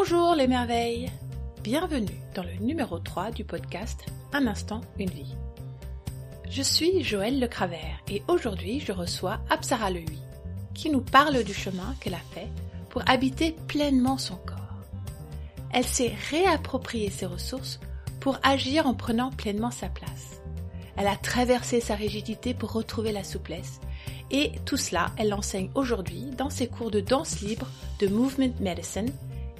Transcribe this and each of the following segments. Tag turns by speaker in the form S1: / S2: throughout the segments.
S1: Bonjour les merveilles Bienvenue dans le numéro 3 du podcast Un instant, une vie. Je suis Joëlle Le Cravert et aujourd'hui je reçois Apsara Lehui qui nous parle du chemin qu'elle a fait pour habiter pleinement son corps. Elle s'est réapproprié ses ressources pour agir en prenant pleinement sa place. Elle a traversé sa rigidité pour retrouver la souplesse et tout cela, elle l'enseigne aujourd'hui dans ses cours de danse libre, de movement medicine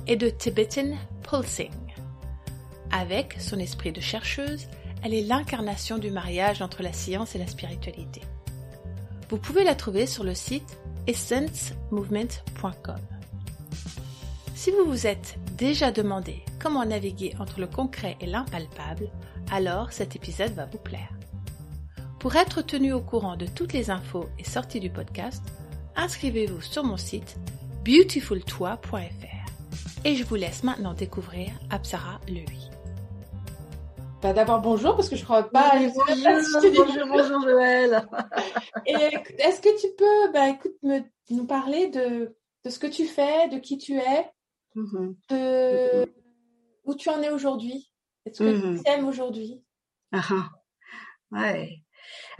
S1: et de Tibetan pulsing. Avec son esprit de chercheuse, elle est l'incarnation du mariage entre la science et la spiritualité. Vous pouvez la trouver sur le site essencemovement.com. Si vous vous êtes déjà demandé comment naviguer entre le concret et l'impalpable, alors cet épisode va vous plaire. Pour être tenu au courant de toutes les infos et sorties du podcast, inscrivez-vous sur mon site beautifultoi.fr et je vous laisse maintenant découvrir Apsara Lui.
S2: Bah D'abord bonjour parce que je crois pas.
S3: bonjour, bonjour, bonjour Joël.
S2: Et est-ce que tu peux, bah écoute, me, nous parler de, de ce que tu fais, de qui tu es, mm-hmm. de où tu en es aujourd'hui, est ce que mm-hmm. tu aimes aujourd'hui?
S3: Ah, ah, ouais.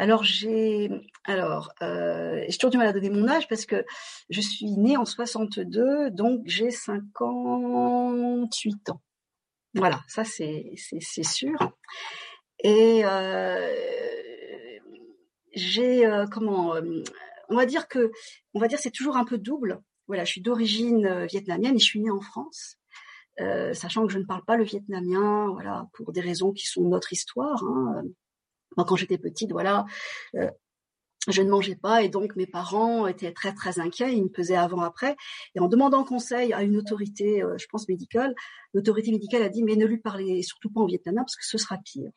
S3: Alors j'ai, alors, euh, toujours du mal à donner mon âge parce que je suis née en 62, donc j'ai 58 ans. Voilà, ça c'est sûr. Et euh, j'ai euh, comment, on va dire que, c'est toujours un peu double. Voilà, je suis d'origine vietnamienne et je suis née en France. sachant que je ne parle pas le vietnamien, voilà, pour des raisons qui sont notre histoire. Hein. Moi, quand j'étais petite, voilà, euh, je ne mangeais pas et donc mes parents étaient très très inquiets, ils me pesaient avant après et en demandant conseil à une autorité, euh, je pense médicale, l'autorité médicale a dit mais ne lui parlez surtout pas en vietnamien parce que ce sera pire.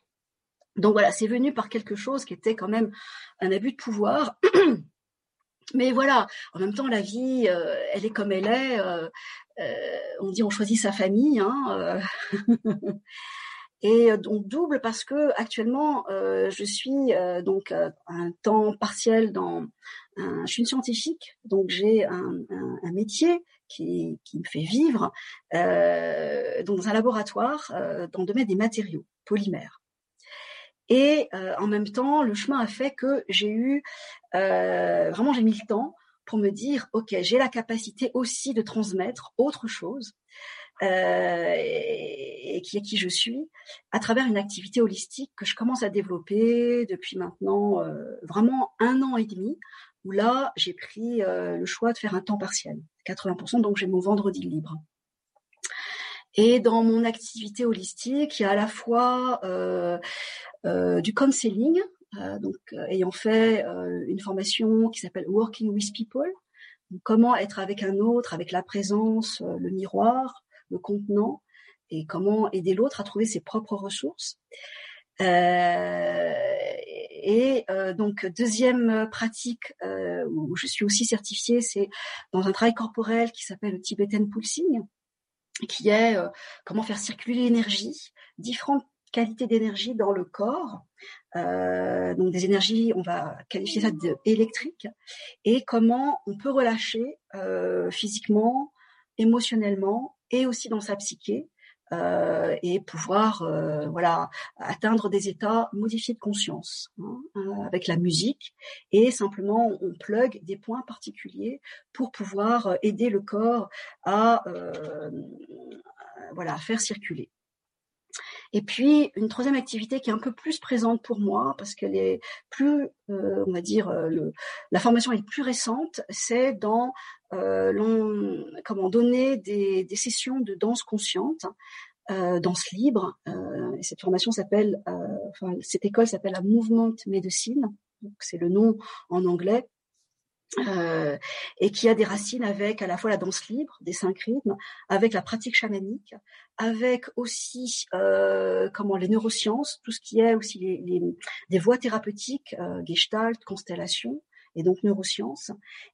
S3: Donc voilà, c'est venu par quelque chose qui était quand même un abus de pouvoir. Mais voilà, en même temps, la vie, euh, elle est comme elle est. on dit on choisit sa famille. Hein, et euh, donc double parce que actuellement euh, je suis euh, donc un temps partiel dans un, je suis une scientifique. Donc j'ai un, métier qui, qui me fait vivre euh, dans un laboratoire dans le domaine des matériaux polymères. Et en même temps le chemin a fait que j'ai eu vraiment j'ai mis le temps pour me dire ok j'ai la capacité aussi de transmettre autre chose euh, et, qui est qui je suis, à travers une activité holistique que je commence à développer depuis maintenant euh, vraiment un an et demi, où là j'ai pris euh, le choix de faire un temps partiel, 80%, donc j'ai mon vendredi libre. Et dans mon activité holistique, il y a à la fois euh, euh, du counseling, euh, donc ayant fait une formation qui s'appelle Working with People, comment être avec un autre, avec la présence, le miroir, le contenant et comment aider l'autre à trouver ses propres ressources. Euh, et euh, donc deuxième pratique euh, où je suis aussi certifiée, c'est dans un travail corporel qui s'appelle le Tibetan Pulsing, qui est comment faire circuler l'énergie, différentes qualités d'énergie dans le corps. donc des énergies, on va qualifier ça d'électriques, et comment on peut relâcher physiquement, émotionnellement et aussi dans sa psyché euh, et pouvoir euh, voilà atteindre des états modifiés de conscience hein, euh, avec la musique et simplement on plug des points particuliers pour pouvoir aider le corps à voilà à faire circuler. Et puis une troisième activité qui est un peu plus présente pour moi parce qu'elle est plus, euh, on va dire, le, la formation est plus récente, c'est dans euh, comment donner des, sessions de danse consciente, euh, danse libre. Euh, et cette formation s'appelle, enfin cette école s'appelle la Movement Medicine, c'est le nom en anglais. Et qui a des racines avec à la fois la danse libre, des cinq rythmes, avec la pratique chamanique, avec aussi comment les neurosciences, tout ce qui est aussi des voies thérapeutiques, gestalt, constellation, et donc neurosciences,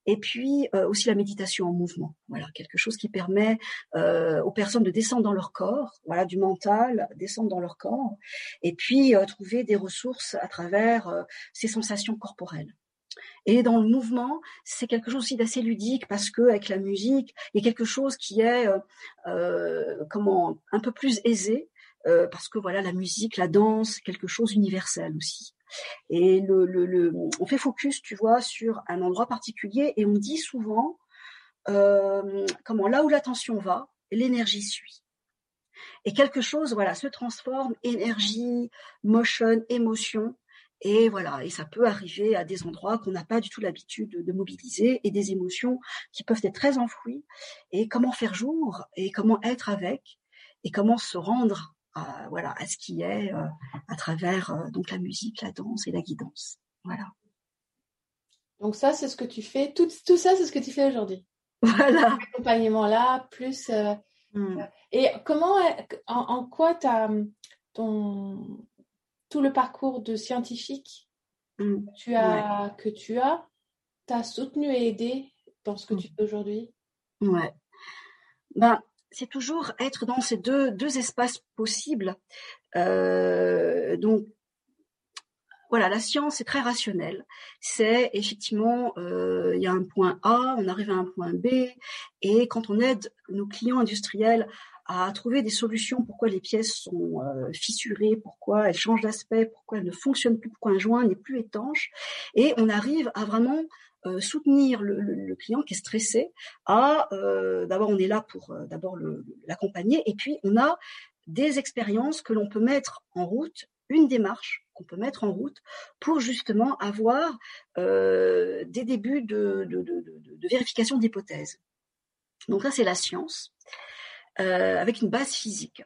S3: et puis euh, aussi la méditation en mouvement. Voilà, quelque chose qui permet euh, aux personnes de descendre dans leur corps, voilà, du mental, descendre dans leur corps, et puis euh, trouver des ressources à travers ces sensations corporelles. Et dans le mouvement, c'est quelque chose aussi d'assez ludique parce que avec la musique, il y a quelque chose qui est comment un peu plus aisé parce que voilà la musique, la danse, quelque chose d'universel aussi. Et le, le, on fait focus, tu vois, sur un endroit particulier et on dit souvent euh, comment là où l'attention va, l'énergie suit. Et quelque chose, voilà, se transforme, énergie, motion, émotion, et voilà, et ça peut arriver à des endroits qu'on n'a pas du tout l'habitude de, mobiliser et des émotions qui peuvent être très enfouies. Et comment faire jour et comment être avec et comment se rendre à, voilà à ce qui est euh, à travers euh, donc la musique, la danse et la guidance. Voilà.
S1: Donc ça, c'est ce que tu fais. Tout, tout ça, c'est ce que tu fais aujourd'hui.
S3: Voilà.
S1: Accompagnement là, plus. Euh, hmm. Et comment, en, en quoi as ton tout le parcours de scientifique mm. que tu as, que tu as, t'a soutenu et aidé dans ce que mm. tu fais aujourd'hui?
S3: Ouais. Ben, c'est toujours être dans ces deux, deux espaces possibles. Euh, donc, voilà, la science est très rationnelle. C'est effectivement, euh, il y a un point A, on arrive à un point B, et quand on aide nos clients industriels à trouver des solutions pourquoi les pièces sont euh, fissurées, pourquoi elles changent d'aspect, pourquoi elles ne fonctionnent plus, pourquoi un joint n'est plus étanche. Et on arrive à vraiment euh, soutenir le, client qui est stressé. À euh, d'abord on est là pour d'abord l'accompagner et puis on a des expériences que l'on peut mettre en route, une démarche qu'on peut mettre en route pour justement avoir des débuts de, vérification d'hypothèses. Donc là c'est la science. Euh, avec une base physique.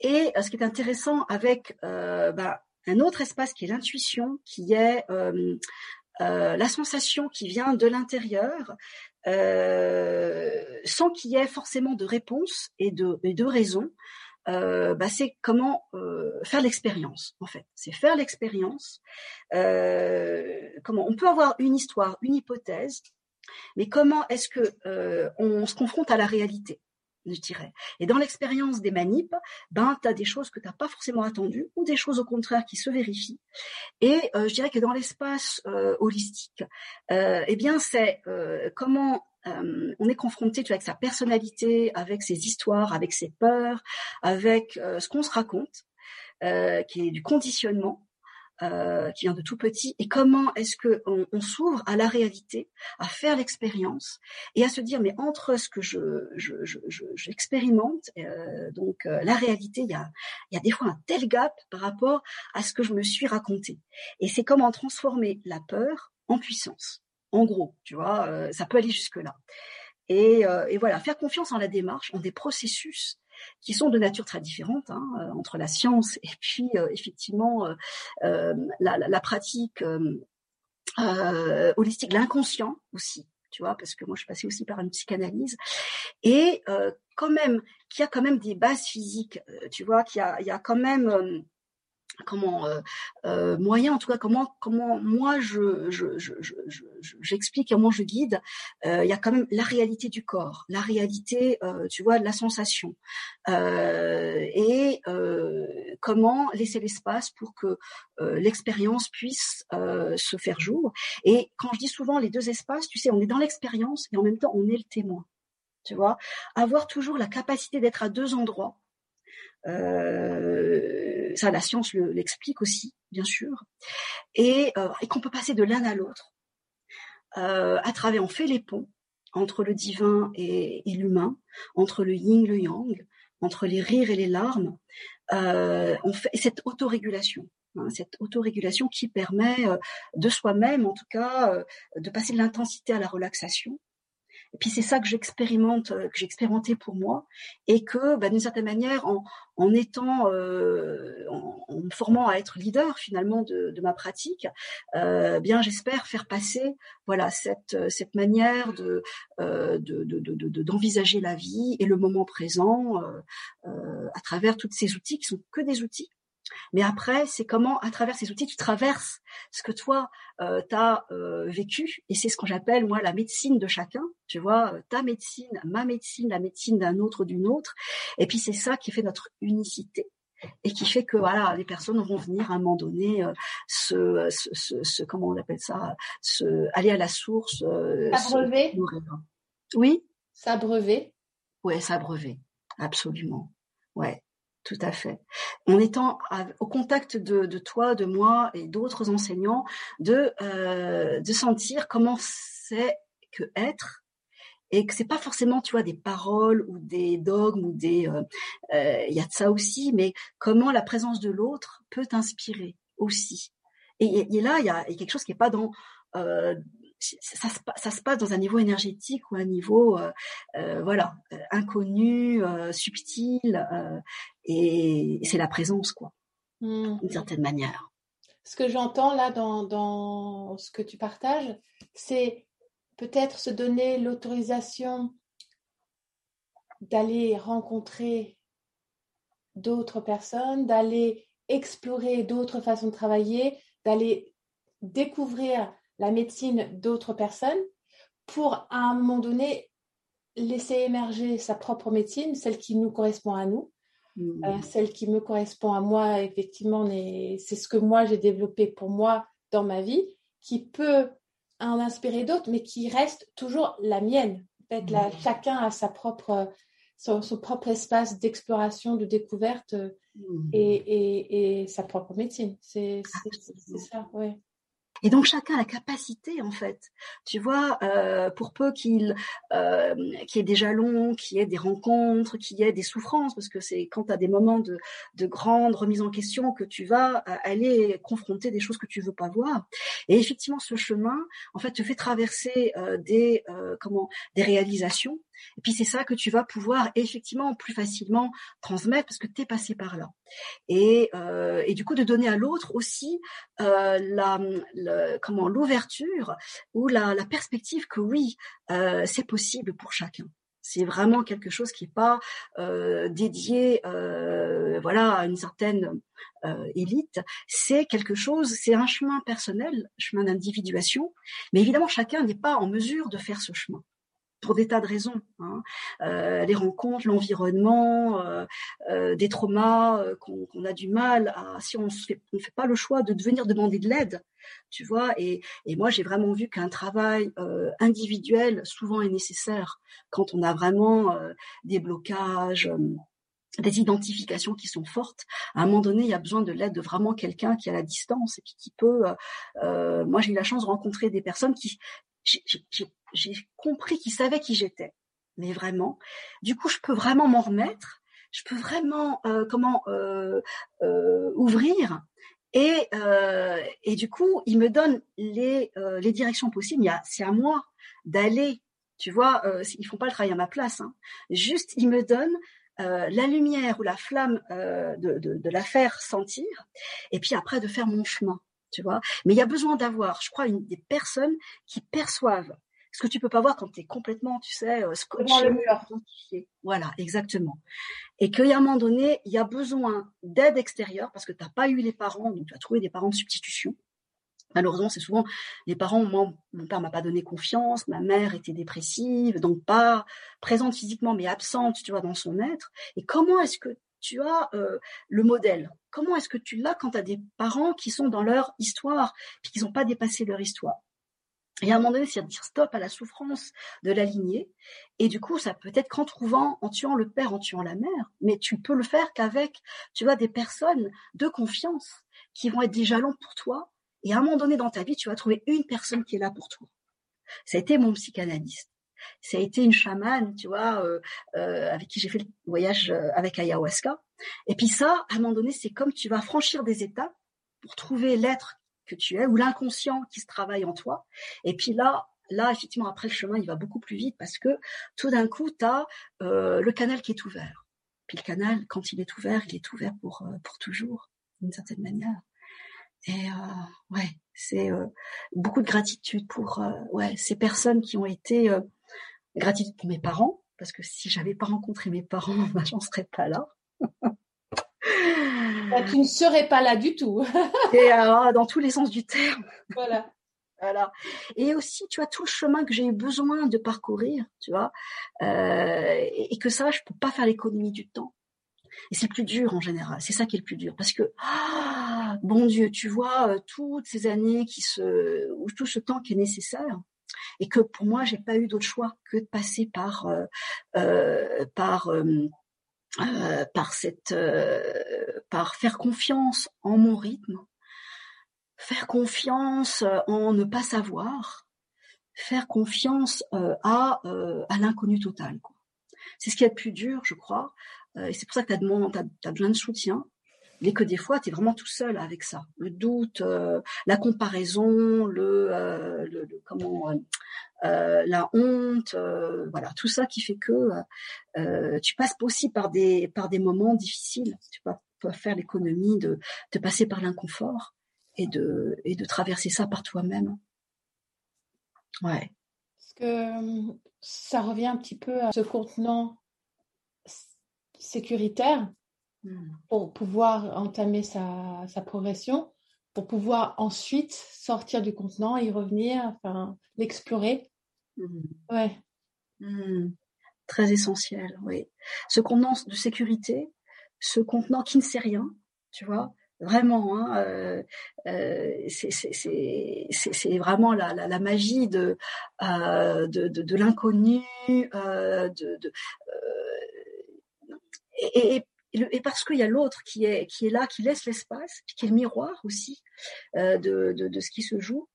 S3: Et euh, ce qui est intéressant avec euh, bah, un autre espace qui est l'intuition, qui est la sensation qui vient de l'intérieur, sans qu'il y ait forcément de réponse et de, raison, euh, bah, c'est comment euh, faire l'expérience en fait. C'est faire l'expérience. Euh, comment on peut avoir une histoire, une hypothèse, mais comment est-ce que on se confronte à la réalité? Et dans l'expérience des manips, ben, tu as des choses que tu n'as pas forcément attendues ou des choses au contraire qui se vérifient. Et euh, je dirais que dans l'espace euh, holistique, euh, eh bien, c'est comment on est confronté avec sa personnalité, avec ses histoires, avec ses peurs, avec ce qu'on se raconte, qui est du conditionnement. Euh, qui vient de tout petit, et comment est-ce que on, s'ouvre à la réalité, à faire l'expérience et à se dire mais entre ce que je j'expérimente, je, je, euh, donc euh, la réalité, il y a y a des fois un tel gap par rapport à ce que je me suis raconté. Et c'est comment transformer la peur en puissance. En gros, tu vois, ça peut aller jusque là. Et, voilà, faire confiance en la démarche, en des processus qui sont de nature très différente hein, euh, entre la science et puis euh, effectivement euh, la, pratique holistique, l'inconscient aussi tu vois, parce que moi je suis passée aussi par une psychanalyse, et quand même, qu'il y a quand même des bases physiques, tu vois, qu'il y a, il y a quand même comment euh, euh, moyen en tout cas comment comment moi je j'explique je, je, comment je guide euh, il y a quand même la réalité du corps la réalité tu vois de la sensation. Et comment laisser l'espace pour que l'expérience puisse se faire jour. Et quand je dis souvent les deux espaces tu sais on est dans l'expérience et en même temps on est le témoin. Tu vois? Avoir toujours la capacité d'être à deux endroits ça, la science l'explique aussi, bien sûr, et, euh, et qu'on peut passer de l'un à l'autre. Euh, à travers, on fait les ponts entre le divin et, et l'humain, entre le yin, le yang, entre les rires et les larmes. Euh, on fait cette autorégulation. Hein, cette autorégulation qui permet euh, de soi-même, en tout cas, euh, de passer de l'intensité à la relaxation, et puis c'est ça que j'expérimente, euh, que j'ai pour moi, et que bah, d'une certaine manière, en, étant, euh, en, me formant à être leader finalement de, de ma pratique, euh, bien j'espère faire passer, voilà, cette cette manière de d'envisager de, de, la vie et le moment présent à travers tous ces outils qui sont que des outils mais après, c'est comment, à travers ces outils, tu traverses ce que toi, euh, tu as euh, vécu. Et c'est ce que j'appelle, moi, la médecine de chacun. Tu vois, euh, ta médecine, ma médecine, la médecine d'un autre, d'une autre. Et puis, c'est ça qui fait notre unicité. et qui fait que voilà, les personnes vont venir à un moment donné euh, se, se, comment on appelle ça, se aller à la source.
S1: Euh, s'abreuver.
S3: Oui.
S1: S'abreuver.
S3: Ouais, s'abreuver, absolument. Ouais, tout à fait. En étant au contact de, toi, de moi et d'autres enseignants, de euh, de sentir comment c'est que être et que c'est pas forcément tu vois des paroles ou des dogmes ou des euh, euh, il y a de ça aussi mais comment la présence de l'autre peut t'inspirer aussi et, et, là il y a, quelque chose qui est pas dans euh, ça, se, ça se passe dans un niveau énergétique ou un niveau euh, voilà inconnu subtil et c'est la présence quoi mmh. d'une certaine manière
S1: ce que j'entends là dans, dans ce que tu partages c'est peut-être se donner l'autorisation d'aller rencontrer d'autres personnes, d'aller explorer d'autres façons de travailler, d'aller découvrir la médecine d'autres personnes pour à un moment donné laisser émerger sa propre médecine, celle qui nous correspond à nous, mmh. euh, celle qui me correspond à moi, effectivement, c'est ce que moi j'ai développé pour moi dans ma vie, qui peut en inspirer d'autres, mais qui reste toujours la mienne. En fait, là, mmh. chacun a sa propre, son, propre espace d'exploration, de découverte mmh. et, et, sa propre médecine. C'est ça, oui.
S3: Et donc chacun a la capacité en fait, tu vois, euh, pour peu qu'il euh, qu'il y ait des jalons, qu'il y ait des rencontres, qu'il y ait des souffrances, parce que c'est quand tu as des moments de, de grande remise en question que tu vas euh, aller confronter des choses que tu veux pas voir. Et effectivement, ce chemin, en fait, te fait traverser des comment des réalisations et puis c'est ça que tu vas pouvoir effectivement plus facilement transmettre parce que tu es passé par là. Et, et du coup de donner à l'autre aussi la, comment l'ouverture ou la, perspective que oui, euh, c'est possible pour chacun. C'est vraiment quelque chose qui n'est pas euh, dédié, euh, voilà, à une certaine élite. C'est quelque chose, c'est un chemin personnel, chemin d'individuation. Mais évidemment, chacun n'est pas en mesure de faire ce chemin pour des tas de raisons. Hein. Euh, les rencontres, l'environnement, euh, euh, des traumas qu'on a du mal à, si on ne fait, pas le choix de venir demander de l'aide, tu vois. Et, et moi, j'ai vraiment vu qu'un travail individuel souvent est nécessaire quand on a vraiment des blocages des identifications qui sont fortes. À un moment donné, il y a besoin de l'aide de vraiment quelqu'un qui a la distance et qui, peut. Euh, moi, j'ai eu la chance de rencontrer des personnes qui, j'ai compris qu'il savait qui j'étais, mais vraiment. Du coup, je peux vraiment m'en remettre, je peux vraiment euh, comment euh, euh, ouvrir. Et, euh, et du coup, il me donne les, les directions possibles. C'est à moi d'aller, tu vois, ils font pas le travail à ma place. Hein. Juste, il me donne la lumière ou la flamme de, de, de la faire sentir, et puis après de faire mon chemin tu vois. Mais il y a besoin d'avoir, je crois, une, des personnes qui perçoivent ce que tu peux pas voir quand tu es complètement, tu sais, euh, scotché, le mur. Voilà, exactement. Et qu'à un moment donné, il y a besoin d'aide extérieure parce que tu n'as pas eu les parents, donc tu as trouvé des parents de substitution. Malheureusement, c'est souvent les parents. Moi, mon père m'a pas donné confiance, ma mère était dépressive, donc pas présente physiquement, mais absente, tu vois, dans son être. Et comment est-ce que tu as euh, le modèle. Comment est-ce que tu l'as quand tu as des parents qui sont dans leur histoire, puis qui n'ont pas dépassé leur histoire? Et à un moment donné, c'est dire stop à la souffrance de la lignée. Et du coup, ça peut être qu'en trouvant, en tuant le père, en tuant la mère, mais tu peux le faire qu'avec, tu des personnes de confiance qui vont être des jalons pour toi. Et à un moment donné dans ta vie, tu vas trouver une personne qui est là pour toi. Ça a été mon psychanalyste ça a été une chamane, tu vois, euh, euh, avec qui j'ai fait le voyage euh, avec ayahuasca. Et puis ça, à un moment donné, c'est comme tu vas franchir des étapes pour trouver l'être que tu es ou l'inconscient qui se travaille en toi. Et puis là, là, effectivement, après le chemin, il va beaucoup plus vite parce que tout d'un coup, tu as le canal qui est ouvert. Puis le canal, quand il est ouvert, il est ouvert pour, pour toujours, d'une certaine manière. Et ouais, c'est beaucoup de gratitude pour ouais ces personnes qui ont été Gratitude pour mes parents, parce que si j'avais pas rencontré mes parents, bah, j'en serais pas là.
S1: Bah, tu ne serais pas là du tout.
S3: et euh, dans tous les sens du terme.
S1: Voilà.
S3: Voilà. Et aussi, tu vois, tout le chemin que j'ai eu besoin de parcourir, tu vois, euh, et, que ça, je peux pas faire l'économie du temps. Et c'est le plus dur en général. C'est ça qui est le plus dur. Parce que, ah, bon Dieu, tu vois, euh, toutes ces années qui se, ou tout ce temps qui est nécessaire, et que pour moi, j'ai pas eu d'autre choix que de passer par, euh, euh, par, euh, par cette, par faire confiance en mon rythme, faire confiance en ne pas savoir, faire confiance à, à l'inconnu total. C'est ce qui est le plus dur, je crois. et c'est pour ça que tu as, as, besoin de soutien mais que des fois, tu es vraiment tout seul avec ça. Le doute, euh, la comparaison, le, euh, comment, euh, la honte, voilà, tout ça qui fait que tu passes aussi par des, par des moments difficiles. Tu peux, faire l'économie de, de passer par l'inconfort et de, et de traverser ça par toi-même. Ouais.
S1: Parce que ça revient un petit peu à ce contenant sécuritaire. Pour pouvoir entamer sa, progression, pour pouvoir ensuite sortir du contenant, y revenir, enfin, l'explorer. Hmm. Ouais.
S3: Hmm. Très essentiel, oui. Ce contenant de sécurité, ce contenant qui ne sait rien, tu vois, vraiment, hein, euh, euh, c'est vraiment la, la, magie de, euh, de, de, l'inconnu, de, et, et, parce qu'il y a l'autre qui est, qui est là, qui laisse l'espace, qui est le miroir aussi euh, de, de, de, ce qui se joue,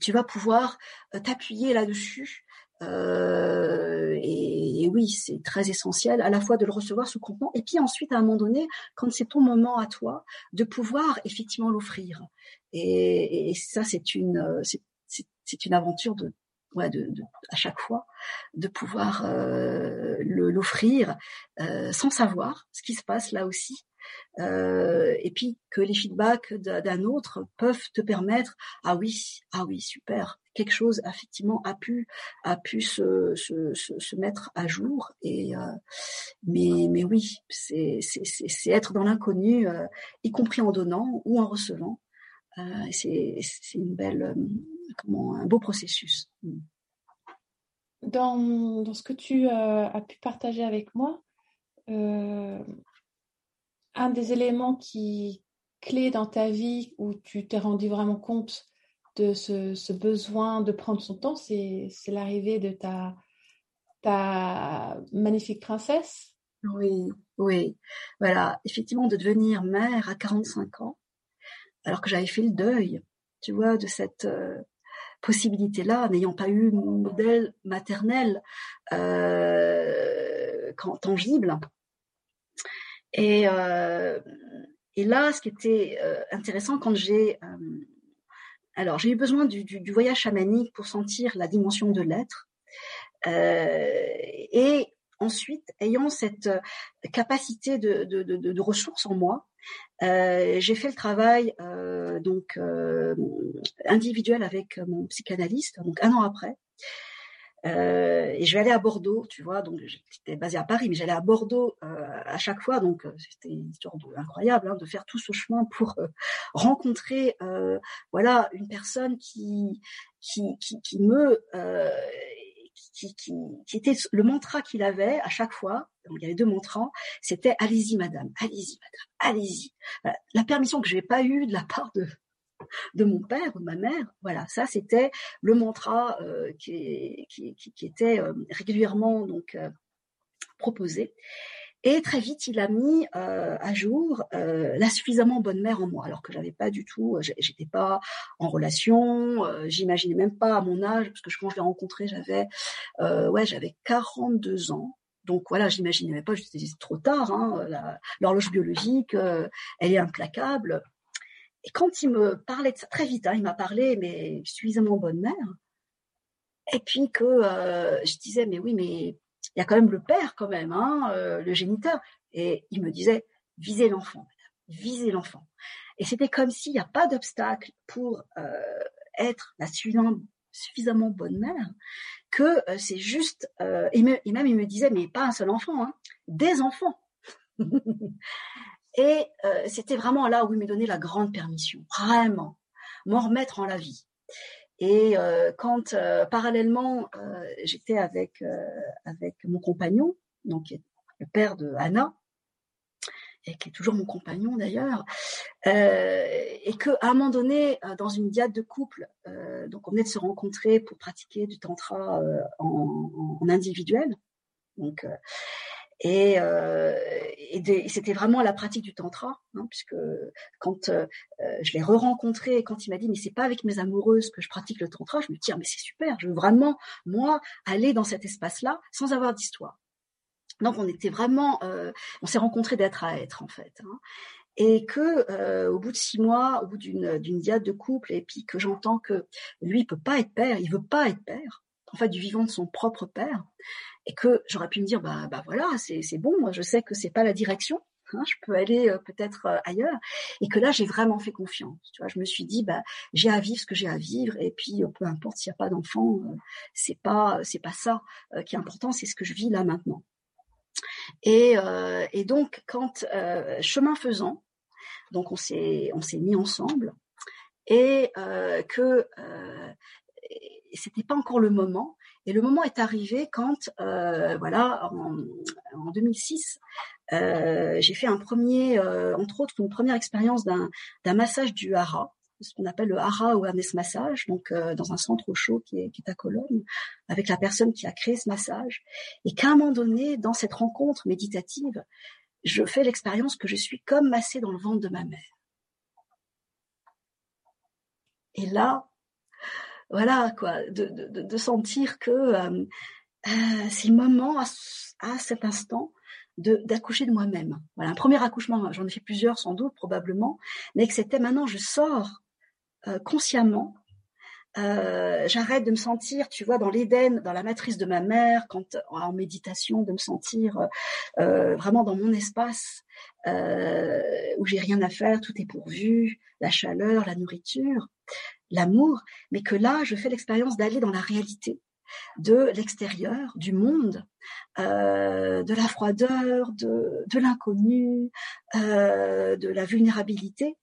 S3: tu vas pouvoir euh, t'appuyer là-dessus. Euh, et, oui, c'est très essentiel à la fois de le recevoir sous contenant, et puis ensuite à un moment donné, quand c'est ton moment à toi, de pouvoir effectivement l'offrir. Et, et, ça, c'est une, c'est une aventure de ouais, de, de, à chaque fois, de pouvoir euh, l'offrir euh, sans savoir ce qui se passe là aussi. Euh, et puis que les feedbacks d'un autre peuvent te permettre ah oui ah oui super quelque chose effectivement a pu a pu se, se, se, mettre à jour et euh, mais mais oui c'est c'est être dans l'inconnu euh, y compris en donnant ou en recevant euh, c'est c'est une belle comment, un beau processus.
S1: Dans, dans ce que tu euh, as pu partager avec moi, euh, un des éléments qui clés dans ta vie où tu t'es rendu vraiment compte de ce, ce, besoin de prendre son temps, c'est l'arrivée de ta, ta magnifique princesse.
S3: Oui, oui. Voilà, effectivement, de devenir mère à 45 ans, alors que j'avais fait le deuil, tu vois, de cette, euh, possibilité-là, n'ayant pas eu mon modèle maternel euh, tangible. Et, euh, et là, ce qui était euh, intéressant quand j'ai euh, alors j'ai eu besoin du, du, du, voyage chamanique pour sentir la dimension de l'être. Euh, et ensuite, ayant cette capacité de, ressources en moi, euh, j'ai fait le travail euh, donc euh, individuel avec mon psychanalyste, donc un an après. Euh, et je vais aller à Bordeaux, tu vois, donc j'étais basée à Paris, mais j'allais à Bordeaux euh, à chaque fois, donc c'était une histoire incroyable hein, de faire tout ce chemin pour rencontrer, voilà, une personne qui qui, qui me qui, était le mantra qu'il avait à chaque fois. Il y avait deux mantras. C'était allez-y, madame, allez-y, madame, allez-y. La permission que je n'ai pas eue de la part de de mon père ou de ma mère, voilà, ça c'était le mantra euh, qui, qui, qui, était euh, régulièrement donc euh, proposé. Et très vite, il a mis euh, à jour euh, la suffisamment bonne mère en moi, alors que j'avais pas du tout, euh, j'étais pas en relation, euh, j'imaginais même pas à mon âge, parce que quand je l'ai rencontré, j'avais, euh, ouais, j'avais 42 ans. Donc voilà, j'imaginais même pas, je disais trop tard. Hein, L'horloge biologique, elle est implacable. Et quand il me parlait de ça très vite, hein, il m'a parlé, mais suffisamment bonne mère. Et puis que je disais, mais oui, mais il y a quand même le père quand même, hein, euh, le géniteur. Et il me disait, visez l'enfant, visez l'enfant. Et c'était comme s'il n'y a pas d'obstacle pour euh, être la suffisamment, bonne mère, que euh, c'est juste, et, même il me disait, mais pas un seul enfant, hein, des enfants. et c'était vraiment là où il me donnait la grande permission, vraiment, m'en remettre en la vie. Et euh, quand euh, parallèlement euh, j'étais avec avec mon compagnon, donc le père de Anna, et qui est toujours mon compagnon d'ailleurs, euh, et que à un moment donné, euh, dans une diade de couple, euh, donc on venait de se rencontrer pour pratiquer du tantra en, en, individuel, donc et, et, c'était vraiment la pratique du tantra, hein, puisque quand je l'ai re-rencontré, quand il m'a dit mais c'est pas avec mes amoureuses que je pratique le tantra, je me dis ah, mais c'est super, je veux vraiment moi aller dans cet espace-là sans avoir d'histoire. Donc on était vraiment, euh, on s'est rencontrés d'être à être en fait. Hein. Et que euh, au bout de six mois, au bout d'une d'une diade de couple, et puis que j'entends que lui il peut pas être père, il veut pas être père, en fait du vivant de son propre père, et que j'aurais pu me dire bah bah voilà c'est bon, moi je sais que c'est pas la direction, hein, je peux aller euh, peut-être ailleurs, et que là j'ai vraiment fait confiance. Tu vois, je me suis dit bah j'ai à vivre ce que j'ai à vivre, et puis peu importe s'il n'y a pas d'enfant, c'est pas c'est pas ça qui est important, c'est ce que je vis là maintenant. Et, euh, et donc, quand euh, chemin faisant, donc on s'est on s'est mis ensemble et euh, que euh, c'était pas encore le moment. Et le moment est arrivé quand, euh, voilà, en, en 2006, euh, j'ai fait un premier, entre autres, une première expérience d'un massage du hara ce qu'on appelle le Hara Awareness Massage, donc euh, dans un centre au chaud qui est, qui est, à Cologne, avec la personne qui a créé ce massage, et qu'à un moment donné, dans cette rencontre méditative, je fais l'expérience que je suis comme massée dans le ventre de ma mère. Et là, voilà quoi, de, de, de sentir que euh, euh, c'est moment à, à cet instant d'accoucher de, moi-même. Voilà, un premier accouchement, j'en ai fait plusieurs sans doute, probablement, mais que c'était maintenant je sors euh, consciemment. Euh, j'arrête de me sentir, tu vois, dans l'Éden, dans la matrice de ma mère, quand en méditation, de me sentir euh, vraiment dans mon espace où j'ai rien à faire, tout est pourvu, la chaleur, la nourriture, l'amour, mais que là, je fais l'expérience d'aller dans la réalité de l'extérieur, du monde, euh, de la froideur, de, de l'inconnu, euh, de la vulnérabilité,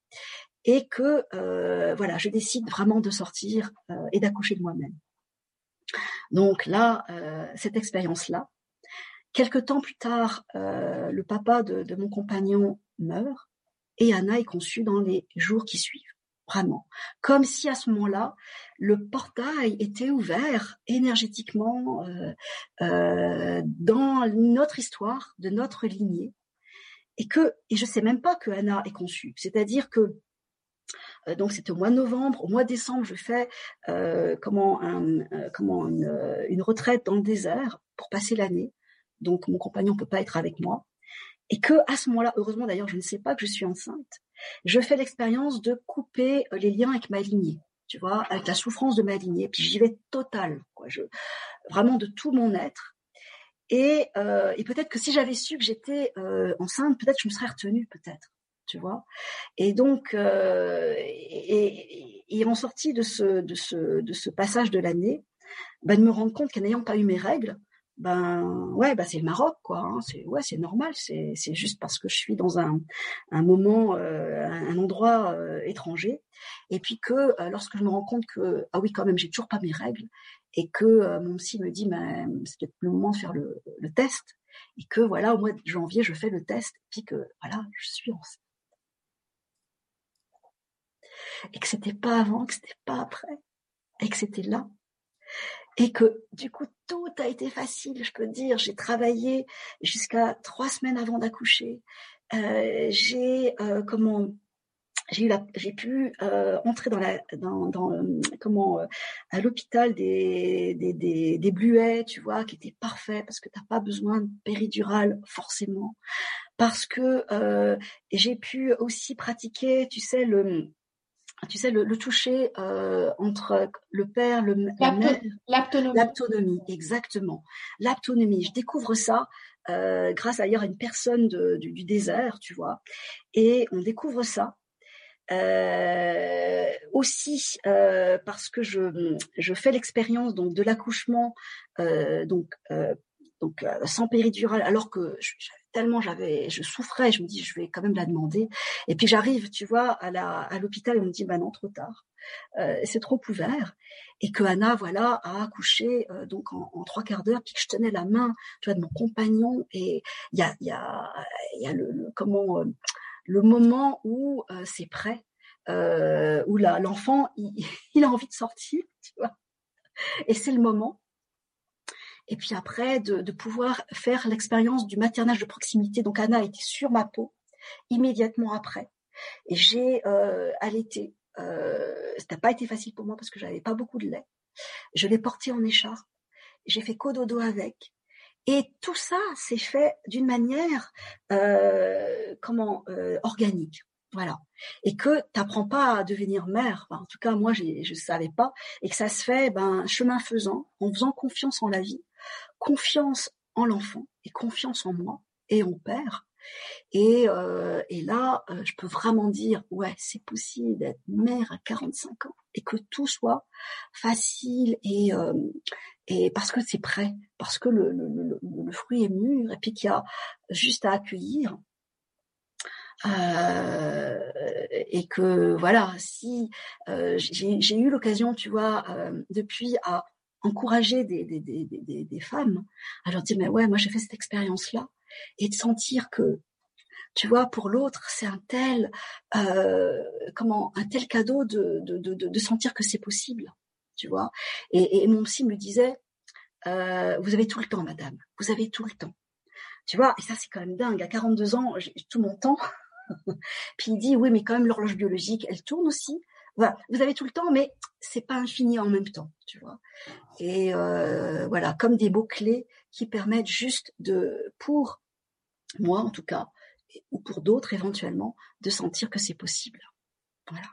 S3: et que euh, voilà, je décide vraiment de sortir euh, et d'accoucher de moi-même. Donc là, euh, cette expérience-là, quelque temps plus tard, le papa de, de, mon compagnon meurt et Anna est conçue dans les jours qui suivent. Vraiment, comme si à ce moment-là, le portail était ouvert énergétiquement dans notre histoire, de notre lignée, et que et je sais même pas que Anna est conçue. C'est-à-dire que donc c'était au mois de novembre. Au mois de décembre, je fais euh, comment, euh, une, retraite dans le désert pour passer l'année. Donc mon compagnon peut pas être avec moi. Et que à ce moment-là, heureusement d'ailleurs, je ne sais pas que je suis enceinte. Je fais l'expérience de couper les liens avec ma lignée, tu vois, avec la souffrance de ma lignée. Puis j'y vais total, quoi. Vraiment de tout mon être. Et, euh, peut-être que si j'avais su que j'étais euh, enceinte, peut-être je me serais retenue, peut-être tu vois. Et donc, euh, et, en sortie de ce, de ce, de ce passage de l'année, ben, de me rendre compte qu'en n'ayant pas eu mes règles, ben ouais, ben c'est le Maroc quoi. Hein. C'est ouais, c'est normal. C'est c'est juste parce que je suis dans un un moment, euh, un endroit euh, étranger, et puis que euh, lorsque je me rends compte que ah oui quand même j'ai toujours pas mes règles et que mon psy me dit ben c'est peut-être le moment de faire le, le test et que voilà au mois de janvier je fais le test puis que voilà je suis enceinte et que c'était pas avant, que c'était pas après, et que c'était là. Et que du coup tout a été facile, je peux dire. J'ai travaillé jusqu'à trois semaines avant d'accoucher. Euh, j'ai euh, comment j'ai pu euh, entrer dans la dans, comment à l'hôpital des, des, des bluets tu vois qui étaient parfaits parce que t'as pas besoin de péridurale forcément parce que j'ai pu aussi pratiquer tu sais le tu sais, le, le toucher euh, entre le père, le, la mère.
S1: L'aptonomie.
S3: L'aptonomie, exactement. L'aptonomie. Je découvre ça euh, grâce ailleurs à une personne de, du, du, désert, tu vois. Et on découvre ça. Euh, aussi euh, parce que je, je fais l'expérience donc de l'accouchement euh, donc euh, donc sans péridurale alors que tellement j'avais, je souffrais, je me dis, je vais quand même la demander. Et puis j'arrive, tu vois, à la, à l'hôpital, on me dit, bah non, trop tard. c'est trop ouvert et que Anna voilà a accouché donc en, trois quarts d'heure puis que je tenais la main tu vois de mon compagnon et il y a il y a le, comment le moment où c'est prêt où l'enfant il, a envie de sortir tu vois et c'est le moment et puis après de, de pouvoir faire l'expérience du maternage de proximité donc Anna était sur ma peau immédiatement après et j'ai euh, allaité. Euh, ça n'a pas été facile pour moi parce que j'avais pas beaucoup de lait. Je l'ai porté en écharpe. J'ai fait cododo avec. Et tout ça s'est fait d'une manière euh, comment euh, organique, voilà. Et que t'apprends pas à devenir mère. en tout cas, moi, je savais pas, et que ça se fait, ben chemin faisant, en faisant confiance en la vie, confiance en l'enfant et confiance en moi et en père, et, euh, et là, euh, je peux vraiment dire, ouais, c'est possible d'être mère à 45 ans et que tout soit facile et, euh, et parce que c'est prêt, parce que le, le, le, fruit est mûr et puis qu'il y a juste à accueillir. Euh, et que voilà, si euh, j'ai eu l'occasion, tu vois, depuis à encourager des, des, des, des, des femmes, à leur dire mais ouais, moi j'ai fait cette expérience-là, et de sentir que tu vois, pour l'autre, c'est un tel, euh, comment, un tel cadeau de, de, de, de sentir que c'est possible, tu vois. Et, et, mon psy me disait, euh, vous avez tout le temps, madame, vous avez tout le temps. Tu vois, et ça c'est quand même dingue. À 42 ans, j'ai tout mon temps. Puis il dit, oui, mais quand même l'horloge biologique, elle tourne aussi. Voilà, vous avez tout le temps, mais c'est pas infini en même temps, tu vois. Et euh, voilà, comme des mots clés qui permettent juste de, pour moi en tout cas, ou pour d'autres éventuellement, de sentir que c'est possible. Voilà.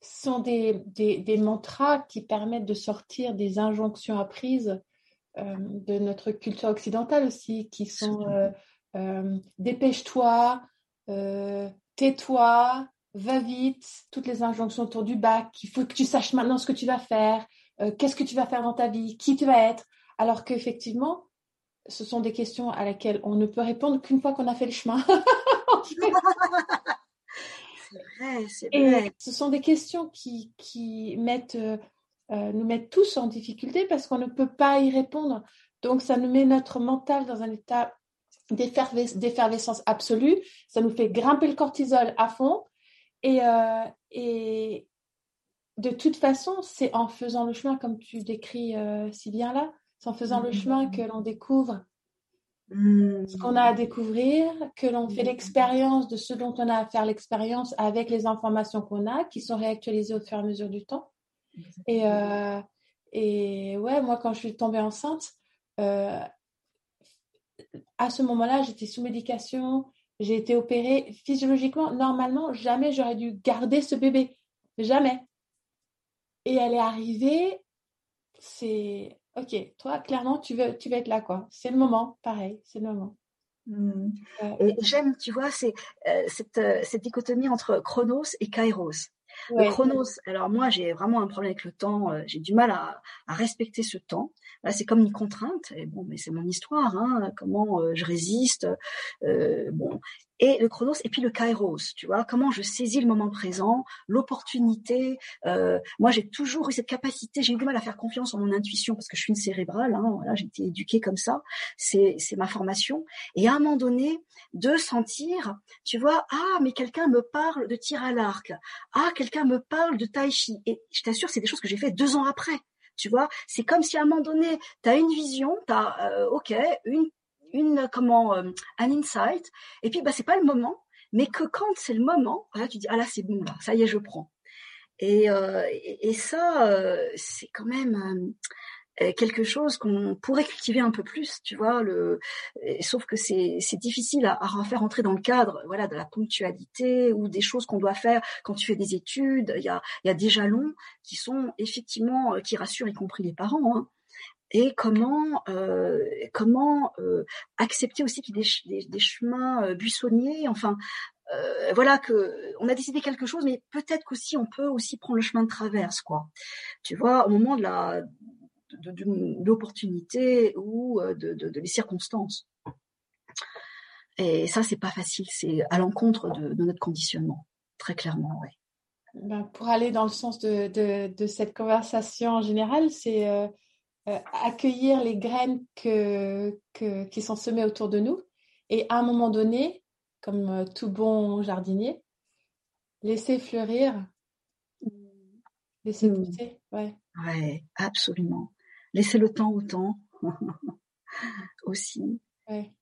S1: Ce sont des, des, des, mantras qui permettent de sortir des injonctions apprises euh, de notre culture occidentale aussi, qui sont euh, euh, dépêche-toi, tais-toi, va vite, toutes les injonctions autour du bac, il faut que tu saches maintenant ce que tu vas faire, euh, qu'est-ce que tu vas faire dans ta vie, qui tu vas être, alors qu'effectivement, ce sont des questions à laquelle on ne peut répondre qu'une fois qu'on a fait le chemin.
S3: c'est vrai, c'est vrai.
S1: ce sont des questions qui, qui mettent, euh, euh, nous mettent tous en difficulté parce qu'on ne peut pas y répondre. Donc, ça nous met notre mental dans un état d'effervescence absolue. Ça nous fait grimper le cortisol à fond. Et, euh, et de toute façon, c'est en faisant le chemin, comme tu décris si bien là, c'est en faisant le chemin que l'on découvre ce qu'on a à découvrir, que l'on fait l'expérience de ce dont on a à faire l'expérience avec les informations qu'on a, qui sont réactualisées au fur et à mesure du temps. Et, euh, et ouais, moi, quand je suis tombée enceinte, euh, à ce moment-là, j'étais sous médication, j'ai été opérée physiologiquement. Normalement, jamais j'aurais dû garder ce bébé. Jamais. Et elle est arrivée, c'est ok, toi, clairement, tu veux, tu veux être là, quoi. C'est le moment, pareil, c'est le moment.
S3: Hmm. Et j'aime, tu vois, c'est euh, cette, euh, cette, dichotomie entre chronos et kairos. Le chronos, alors moi j'ai vraiment un problème avec le temps, euh, j'ai du mal à, à, respecter ce temps. Là c'est comme une contrainte, et bon mais c'est mon histoire, hein, comment je résiste. bon et le chronos et puis le kairos, tu vois, comment je saisis le moment présent, l'opportunité. Euh, moi, j'ai toujours eu cette capacité, j'ai eu du mal à faire confiance en mon intuition parce que je suis une cérébrale, hein, voilà, j'ai été éduquée comme ça, c'est ma formation. Et à un moment donné, de sentir, tu vois, ah mais quelqu'un me parle de tir à l'arc, ah quelqu'un me parle de tai chi, et je t'assure, c'est des choses que j'ai fait deux ans après. Tu vois, c'est comme si à un moment donné, tu as une vision, tu as, euh, ok, une une comment euh, un insight et puis bah c'est pas le moment mais que quand c'est le moment là tu dis ah là c'est bon là ça y est je prends et euh, et, ça euh, c'est quand même quelque chose qu'on pourrait cultiver un peu plus, tu vois. Le, sauf que c'est difficile à, à faire entrer dans le cadre, voilà, de la ponctualité ou des choses qu'on doit faire quand tu fais des études. Il y a y a des jalons qui sont effectivement qui rassurent y compris les parents. Hein et comment euh, comment euh, accepter aussi qu'il y ait des, chemins euh, buissonniers enfin voilà que on a décidé quelque chose mais peut-être qu'aussi on peut aussi prendre le chemin de traverse quoi. Tu vois au moment de la de, l'opportunité ou de, les circonstances. Et ça c'est pas facile c'est à l'encontre de, notre conditionnement très clairement
S1: ben, pour aller dans le sens de, cette conversation en général, c'est euh, euh, accueillir les graines que, que, qui sont semées autour de nous et à un moment donné, comme euh, tout bon jardinier, laisser fleurir, laisser hmm. pousser. Ouais.
S3: ouais, absolument. Laisser le temps au temps aussi. Ouais.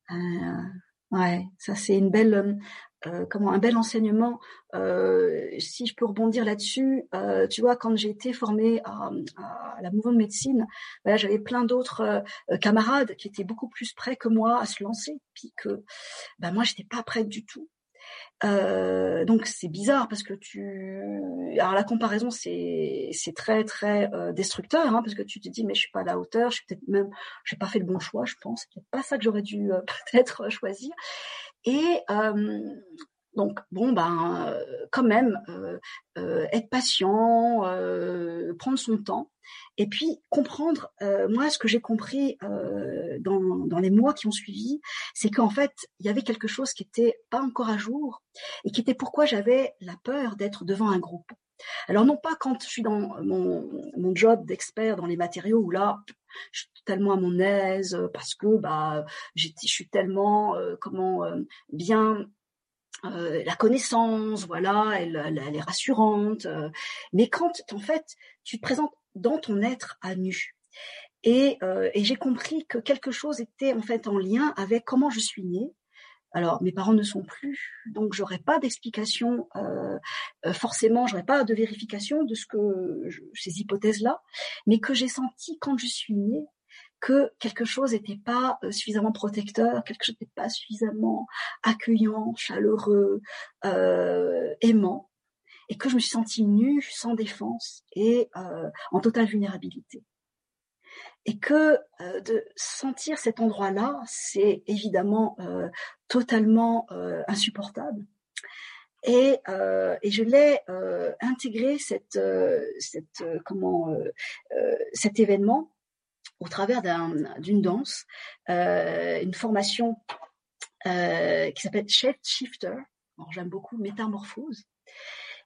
S3: Ouais, ça c'est une belle, euh, comment, un bel enseignement. Euh, si je peux rebondir là-dessus, euh, tu vois, quand j'ai été formée à, à la mouvement de médecine, j'avais plein d'autres euh, camarades qui étaient beaucoup plus prêts que moi à se lancer, puis que, ben moi, j'étais pas prête du tout. Euh, donc c'est bizarre parce que tu, alors la comparaison c'est c'est très très euh, destructeur hein, parce que tu te dis mais je suis pas à la hauteur, je suis peut-être même j'ai pas fait le bon choix, je pense, c'est pas ça que j'aurais dû euh, peut-être choisir. Et donc bon ben quand même être patient, prendre son temps et puis comprendre, euh, moi, ce que j'ai compris euh, dans, dans, les mois qui ont suivi, c'est qu'en fait, il y avait quelque chose qui était pas encore à jour et qui était pourquoi j'avais la peur d'être devant un groupe. Alors non pas quand je suis dans mon, mon job d'expert dans les matériaux où là, je suis tellement à mon aise parce que bah je suis tellement euh, comment euh, bien euh, la connaissance, voilà, elle, elle, est rassurante. mais quand en fait tu te présentes dans ton être à nu. Et, euh, et j'ai compris que quelque chose était en fait en lien avec comment je suis née. Alors mes parents ne sont plus, donc j'aurais pas d'explication euh, euh forcément, j'aurais pas de vérification de ce que ces hypothèses-là, mais que j'ai senti quand je suis née que quelque chose n'était pas euh, suffisamment protecteur, quelque chose n'était pas suffisamment accueillant, chaleureux, euh, aimant et que je me suis sentie nue, sans défense et en totale vulnérabilité. Et que euh, de sentir cet endroit-là, c'est évidemment euh, totalement insupportable. Et, je l'ai intégré cet événement au travers d'une danse, une formation qui s'appelle Shape Shifter. J'aime beaucoup métamorphose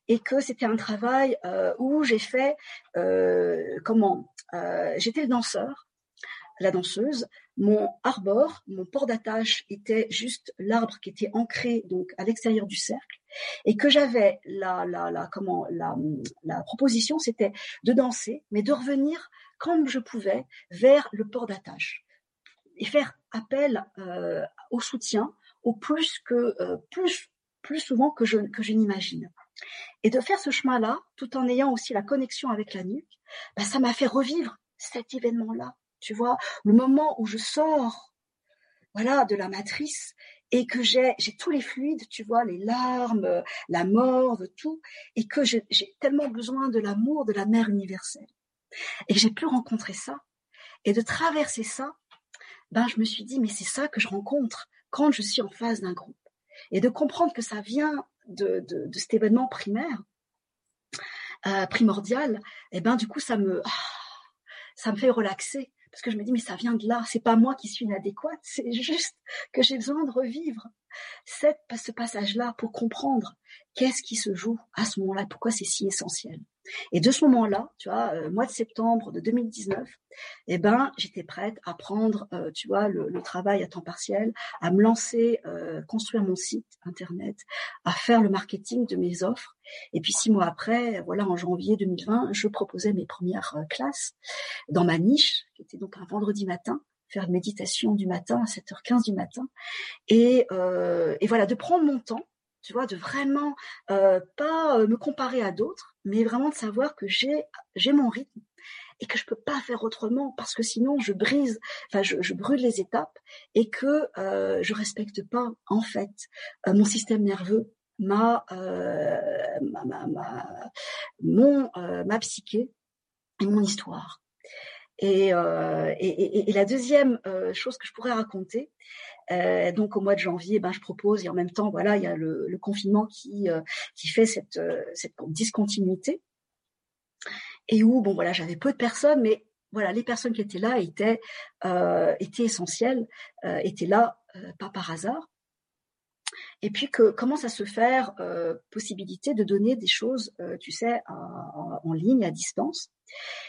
S3: et que c'était un travail euh, où j'ai fait euh, comment euh, J'étais le danseur, la danseuse. Mon arbor, mon port d'attache était juste l'arbre qui était ancré donc à l'extérieur du cercle, et que j'avais la, la, la comment la, la proposition, c'était de danser, mais de revenir comme je pouvais vers le port d'attache et faire appel au soutien au plus que plus plus souvent que je que je n'imagine. Et de faire ce chemin-là, tout en ayant aussi la connexion avec la nuque, bah, ça m'a fait revivre cet événement-là. Tu vois, le moment où je sors, voilà, de la matrice et que j'ai j'ai tous les fluides, tu vois, les larmes, la mort, tout, et que j'ai tellement besoin de l'amour de la mère universelle. Et j'ai pu rencontrer ça et de traverser ça, ben je me suis dit mais c'est ça que je rencontre quand je suis en face d'un groupe et de comprendre que ça vient de, cet événement primaire, euh, primordial, et eh ben du coup ça me ah, ça me fait relaxer parce que je me dis mais ça vient de là, c'est pas moi qui suis inadéquate, c'est juste que j'ai besoin de revivre cette, ce passage-là pour comprendre qu'est-ce qui se joue à ce moment-là, pourquoi c'est si essentiel. Et de ce moment-là, tu vois, euh, mois de septembre de 2019, eh ben, j'étais prête à prendre, euh, tu vois, le, travail à temps partiel, à me lancer, euh, construire mon site internet, à faire le marketing de mes offres. Et puis six mois après, voilà, en janvier 2020, je proposais mes premières euh, classes dans ma niche, qui était donc un vendredi matin faire une méditation du matin à 7h15 du matin. Et, euh, et voilà de prendre mon temps tu vois, de vraiment euh, pas euh, me comparer à d'autres, mais vraiment de savoir que j'ai mon rythme et que je peux pas faire autrement parce que sinon je brise, enfin je, brûle les étapes et que euh, je respecte pas en fait mon système nerveux, ma, euh, ma, ma, ma mon ma psyché et mon histoire. Et, euh, et, et, et, la deuxième euh, chose que je pourrais raconter, euh, donc au mois de janvier, ben je propose et en même temps, voilà, il y a le, le confinement qui euh, qui fait cette euh, cette discontinuité et où bon voilà, j'avais peu de personnes, mais voilà, les personnes qui étaient là étaient étaient essentielles, étaient là pas par hasard. Et puis que commence à se faire euh, possibilité de donner des choses, euh, tu sais, en ligne, à distance,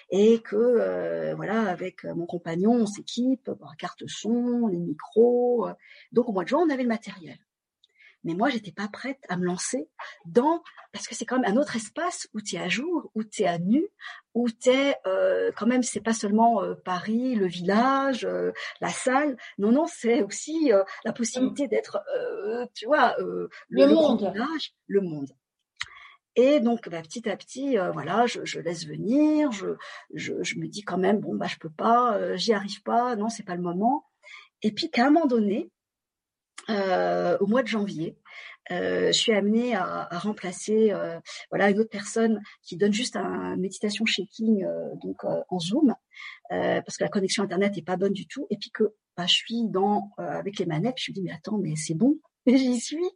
S3: et que euh, voilà, avec mon compagnon, on s'équipe, carte son, les micros. donc au mois de juin, on avait le matériel. Mais moi, j'étais pas prête à me lancer dans parce que c'est quand même un autre espace où tu es à jour, où tu es à nu, où tu es euh, quand même c'est pas seulement euh, Paris, le village, euh, la salle. Non non, c'est aussi la possibilité d'être tu vois le,
S1: le, monde,
S3: village, le monde. Et donc, bah, petit à petit, voilà, je, je, laisse venir. Je, je, je, me dis quand même, bon, bah, je peux pas, j'y arrive pas. Non, c'est pas le moment. Et puis, qu'à un moment donné, euh, au mois de janvier. Euh, je suis amenée à, à remplacer euh, voilà une autre personne qui donne juste un méditation shaking euh, donc euh, en Zoom parce que la connexion internet est pas bonne du tout et puis que bah, je suis dans avec les manettes je me dis mais attends mais c'est bon j'y suis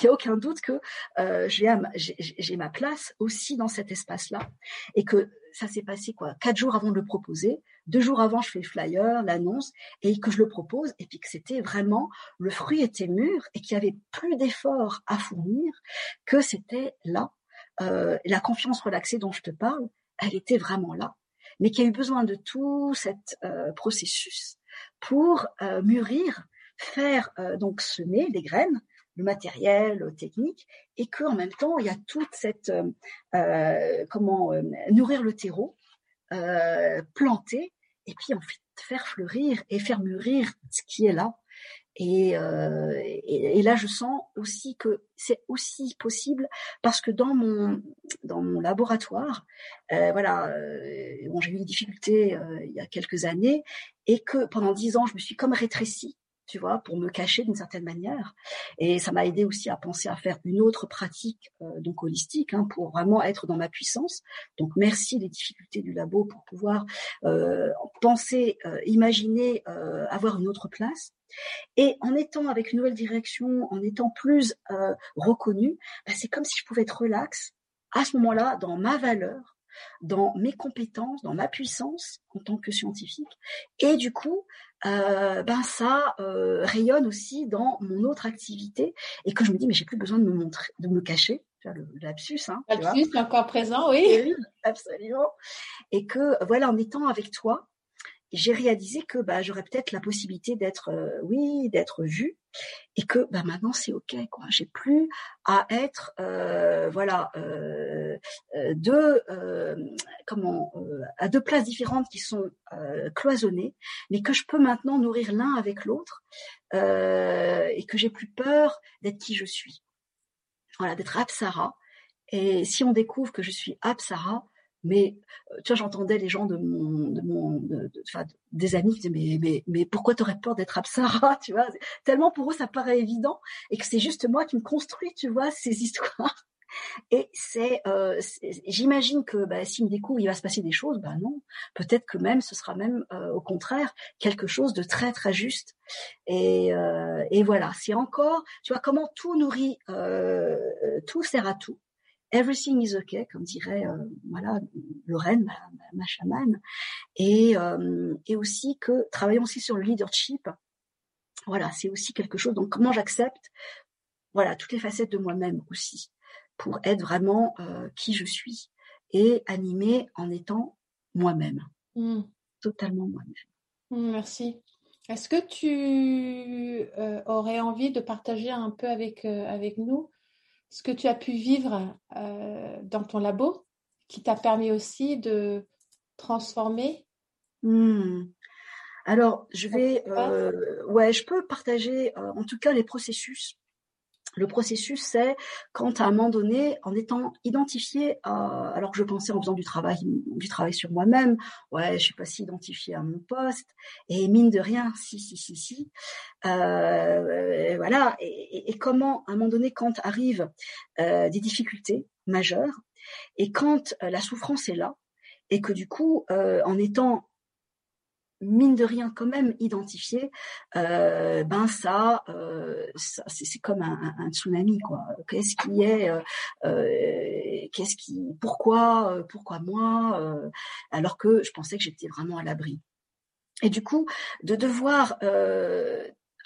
S3: il n'y a aucun doute que euh, j'ai ma place aussi dans cet espace-là et que ça s'est passé quoi. Quatre jours avant de le proposer deux jours avant je fais le flyer l'annonce et que je le propose et puis que c'était vraiment le fruit était mûr et qu'il y avait plus d'efforts à fournir que c'était là. Euh, la confiance relaxée dont je te parle elle était vraiment là mais qu'il y a eu besoin de tout cet euh, processus pour euh, mûrir faire donc semer les graines le matériel technique, et que en même temps il y a toute cette euh, euh comment euh, nourrir le terreau, euh, planter, et puis en fait faire fleurir et faire mûrir ce qui est là. Et, euh, et, là, je sens aussi que c'est aussi possible parce que dans mon dans mon laboratoire, euh, voilà, bon, j'ai eu des difficultés il y a quelques années et que pendant dix ans, je me suis comme rétrécie tu vois, pour me cacher d'une certaine manière. Et ça m'a aidé aussi à penser à faire une autre pratique, euh, donc holistique, hein, pour vraiment être dans ma puissance. Donc merci les difficultés du labo pour pouvoir euh, penser, euh, imaginer, euh, avoir une autre place. Et en étant avec une nouvelle direction, en étant plus euh, reconnue, bah, c'est comme si je pouvais être relax à ce moment-là dans ma valeur dans mes compétences, dans ma puissance en tant que scientifique. Et du coup, euh, ben ça euh, rayonne aussi dans mon autre activité et que je me dis mais j'ai plus besoin de me montrer, de me cacher. Vois, le, lapsus, hein,
S1: lapsus encore présent, oui.
S3: oui. Absolument. Et que voilà, en étant avec toi, j'ai réalisé que bah, j'aurais peut-être la possibilité d'être, euh, oui, d'être vue, et que bah, maintenant c'est ok, quoi. J'ai plus à être, euh, voilà, euh, deux, comment, à deux places différentes qui sont cloisonnées, mais que je peux maintenant nourrir l'un avec l'autre, et que j'ai plus peur d'être qui je suis. Voilà, d'être Apsara. Et si on découvre que je suis Apsara, mais euh, tu vois, j'entendais les gens de mon, de mon, de, de, des amis qui disaient mais mais mais pourquoi t'aurais peur d'être Apsara, tu vois? Tellement pour eux ça paraît évident et que c'est juste moi qui me construis, tu vois, ces histoires. Et c'est, euh, j'imagine que bah, s'il me découvre, il va se passer des choses. Ben non, peut-être que même ce sera même euh, au contraire quelque chose de très très juste. Et, euh, et voilà, c'est encore, tu vois, comment tout nourrit, euh, tout sert à tout. Everything is okay, comme dirait euh, voilà Lorraine, ma, ma, chamane, et, euh, et aussi que travaillons aussi sur le leadership. Voilà, c'est aussi quelque chose. Donc comment j'accepte, voilà, toutes les facettes de moi-même aussi, pour être vraiment euh, qui je suis et animer en étant moi-même, mmh. totalement moi-même.
S1: Mmh, merci. Est-ce que tu aurais envie de partager un peu avec avec nous ce que tu as pu vivre euh, dans ton labo qui t'a permis aussi de transformer?
S3: Mmh. Alors, je vais, euh, ouais, je peux partager euh, en tout cas les processus le processus, c'est quand à un moment donné, en étant identifié, alors que je pensais en faisant du travail, du travail sur moi-même, ouais, je suis pas si identifiée à mon poste, et mine de rien, si, si, si, si, euh, voilà, et, et, comment à un moment donné, quand arrivent euh, des difficultés majeures, et quand euh, la souffrance est là, et que du coup, euh, en étant mine de rien quand même identifié, euh, ben ça, euh, c'est comme un, un, tsunami quoi. Qu'est-ce qui est, euh, qu'est-ce qui, pourquoi, pourquoi moi, alors que je pensais que j'étais vraiment à l'abri. Et du coup, de devoir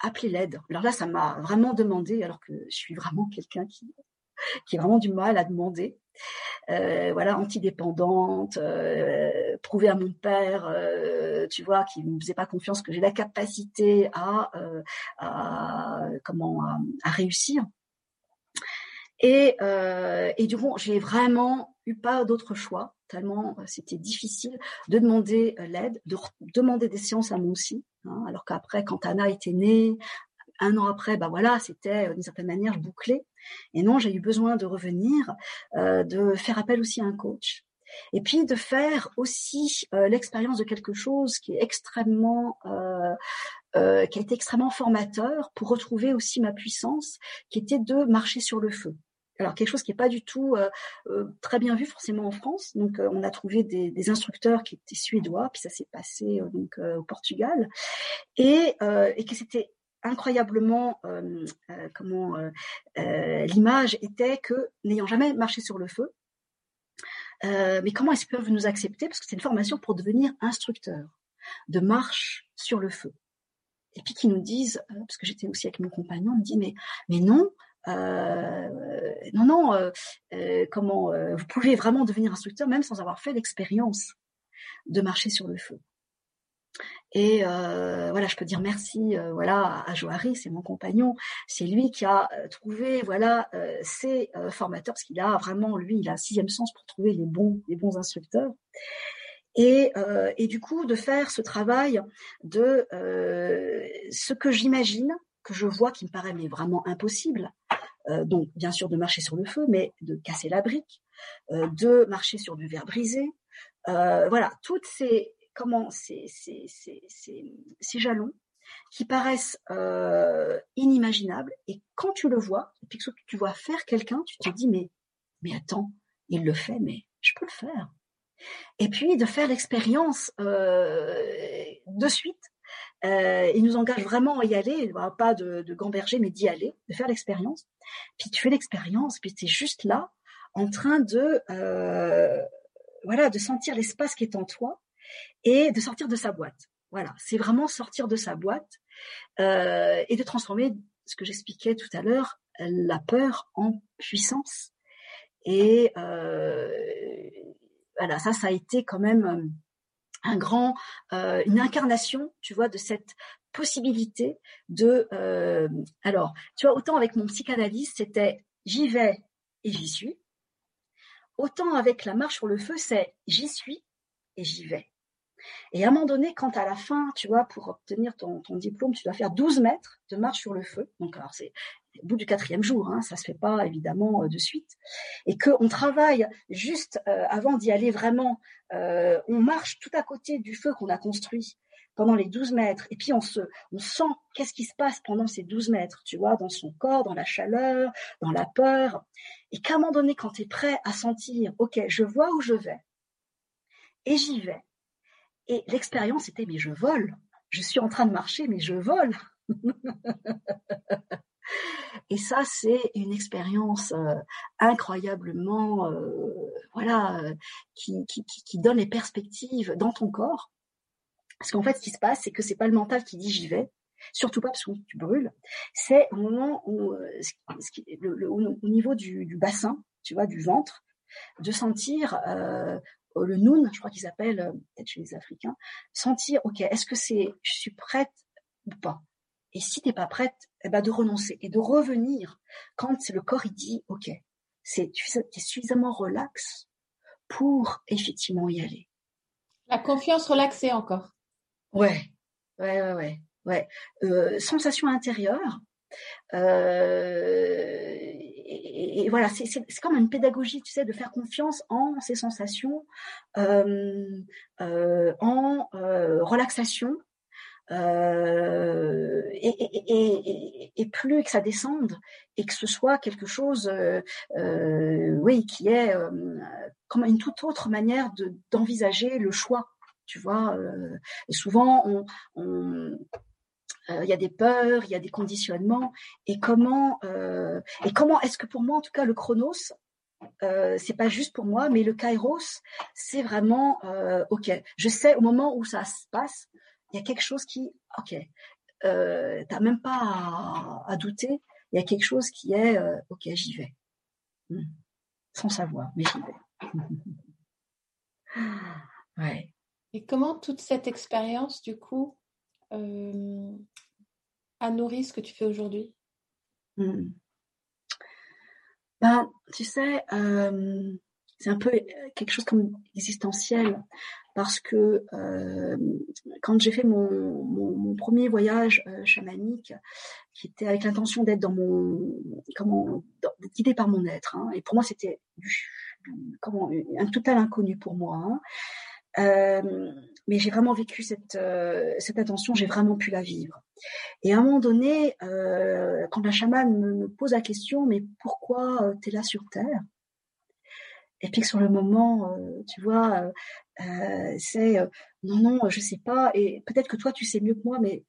S3: appeler l'aide. Alors là, ça m'a vraiment demandé, alors que je suis vraiment quelqu'un qui, qui a vraiment du mal à demander. Euh, voilà, antidépendante, euh, prouver à mon père, euh, tu vois, qui ne me faisait pas confiance que j'ai la capacité à, euh, comment à, réussir. Et, du coup, j'ai vraiment eu pas d'autre choix, tellement c'était difficile de demander l'aide, de demander des séances à moi aussi. Hein, alors qu'après, quand Anna était née, un an après, bah voilà, c'était d'une certaine manière bouclé. Et non, j'ai eu besoin de revenir, euh, de faire appel aussi à un coach. Et puis de faire aussi euh, l'expérience de quelque chose qui est extrêmement, euh, qui a été extrêmement formateur pour retrouver aussi ma puissance, qui était de marcher sur le feu. Alors quelque chose qui n'est pas du tout très bien vu forcément en France. Donc on a trouvé des, instructeurs qui étaient suédois, puis ça s'est passé donc au Portugal, et que c'était incroyablement euh, euh, comment euh, l'image était que n'ayant jamais marché sur le feu, mais comment est-ce qu'ils peuvent nous accepter parce que c'est une formation pour devenir instructeur de marche sur le feu. Et puis qui nous disent, parce que j'étais aussi avec mon compagnon, on me dit mais mais non, non non, comment vous pouvez vraiment devenir instructeur même sans avoir fait l'expérience de marcher sur le feu. Et euh, voilà, je peux dire merci, euh, voilà, à Joari, c'est mon compagnon, c'est lui qui a euh, trouvé, voilà, euh, ses formateurs, parce qu'il a vraiment, lui, il a un sixième sens pour trouver les bons, les bons instructeurs. Et, et du coup, de faire ce travail de ce que j'imagine, que je vois, qui me paraît mais vraiment impossible. donc, bien sûr, de marcher sur le feu, mais de casser la brique, de marcher sur du verre brisé. voilà, toutes ces comment ces, jalons qui paraissent euh, inimaginables et quand tu le vois et tu vois faire quelqu'un, tu te dis mais mais attends, il le fait, mais je peux le faire. Et puis de faire l'expérience euh, de suite. Euh, il nous engage vraiment à y aller, pas de, gamberger, mais d'y aller, de faire l'expérience. Puis tu fais l'expérience, puis tu es juste là, en train de voilà, de sentir l'espace qui est en toi, et de sortir de sa boîte. Voilà, c'est vraiment sortir de sa boîte euh, et de transformer ce que j'expliquais tout à l'heure, la peur en puissance. Et euh, voilà, ça, ça a été quand même euh, un grand, une incarnation, tu vois, de cette possibilité de. Alors, tu vois, autant avec mon psychanalyste, c'était j'y vais et j'y suis. Autant avec la marche sur le feu, c'est j'y suis et j'y vais. Et à un moment donné, quand à la fin, tu vois, pour obtenir ton, diplôme, tu dois faire 12 mètres de marche sur le feu. Donc, alors c'est au bout du quatrième jour, hein, ça se fait pas évidemment euh, de suite, et qu'on travaille juste euh, avant d'y aller vraiment, euh, on marche tout à côté du feu qu'on a construit pendant les 12 mètres, et puis on se, on sent qu'est-ce qui se passe pendant ces 12 mètres, tu vois, dans son corps, dans la chaleur, dans la peur, et qu'à un moment donné, quand tu es prêt à sentir, ok, je vois où je vais, et j'y vais, et l'expérience était, mais je vole. Je suis en train de marcher, mais je vole. Et ça, c'est une expérience euh, incroyablement, euh, voilà, euh, qui, donne les perspectives dans ton corps. Parce qu'en fait, ce qui se passe, c'est que c'est pas le mental qui dit j'y vais, surtout pas parce que tu brûles. C'est au moment où, au niveau du, du, bassin, tu vois, du ventre, de sentir le noun, je crois qu'ils appellent, euh, peut-être chez les Africains, sentir, ok, est-ce que c'est, je suis prête ou pas? Et si t'es pas prête, eh ben de renoncer et de revenir quand le corps il dit, ok, c'est tu es suffisamment relax pour effectivement y aller.
S1: La confiance relaxée encore.
S3: Ouais, ouais, ouais, ouais, ouais. Euh, sensation intérieure. Euh, et, voilà, c'est comme une pédagogie, tu sais, de faire confiance en ses sensations, euh, euh, en relaxation, et, plus que ça descende et que ce soit quelque chose, oui, qui est comme une toute autre manière d'envisager le choix, tu vois. et souvent, on, il y a des peurs, il y a des conditionnements, et comment euh, et comment est-ce que pour moi en tout cas le chronos euh, c'est pas juste pour moi, mais le kairos c'est vraiment euh, ok. Je sais au moment où ça se passe, il y a quelque chose qui ok. euh, t'as même pas à, douter. Il y a quelque chose qui est euh, ok, j'y vais, hmm. sans savoir, mais j'y vais. ouais.
S1: Et comment toute cette expérience, du coup, euh, a nourri ce que tu fais aujourd'hui?
S3: Hmm. Ben, tu sais, euh, c'est un peu quelque chose comme existentiel parce que euh, quand j'ai fait mon, premier voyage euh, chamanique, qui était avec l'intention d'être dans mon comment d'être guidé par mon être, hein, et pour moi c'était un total inconnu pour moi. Hein, euh, mais j'ai vraiment vécu cette euh, cette attention, j'ai vraiment pu la vivre. Et à un moment donné, euh, quand la chamane me, pose la question, mais pourquoi tu es là sur Terre? Et puis que sur le moment, euh, tu vois, euh, euh, c'est non, non, je sais pas, et peut-être que toi tu sais mieux que moi, mais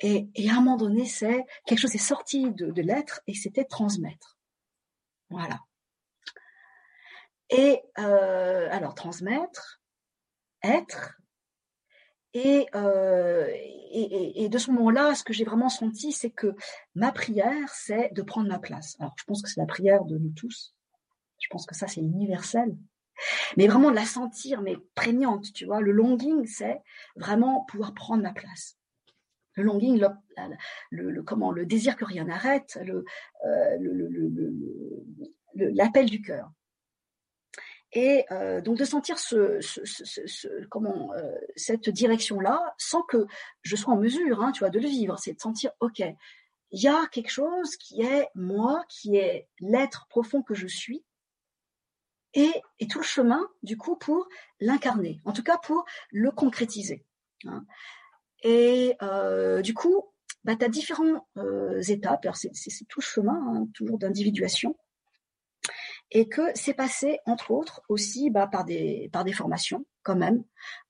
S3: et, et à un moment donné, c'est quelque chose est sorti de, de l'être et c'était transmettre. Voilà. Et alors transmettre, être, et, euh, et, et, de ce moment-là, ce que j'ai vraiment senti, c'est que ma prière, c'est de prendre ma place. Alors, je pense que c'est la prière de nous tous. Je pense que ça, c'est universel. Mais vraiment de la sentir, mais prégnante, tu vois. Le longing, c'est vraiment pouvoir prendre ma place. Le longing, le, comment, le désir que rien n'arrête, le, euh, l'appel du cœur. Et euh, donc de sentir ce, ce, ce, comment euh, cette direction-là, sans que je sois en mesure, hein, tu vois, de le vivre, c'est de sentir, ok, il y a quelque chose qui est moi, qui est l'être profond que je suis, et, et, tout le chemin, du coup, pour l'incarner, en tout cas pour le concrétiser. Hein. Et euh, du coup, bah, tu as différentes euh, étapes, c'est tout le chemin, hein, toujours d'individuation, et que c'est passé, entre autres, aussi bah, par, des, par des formations, quand même,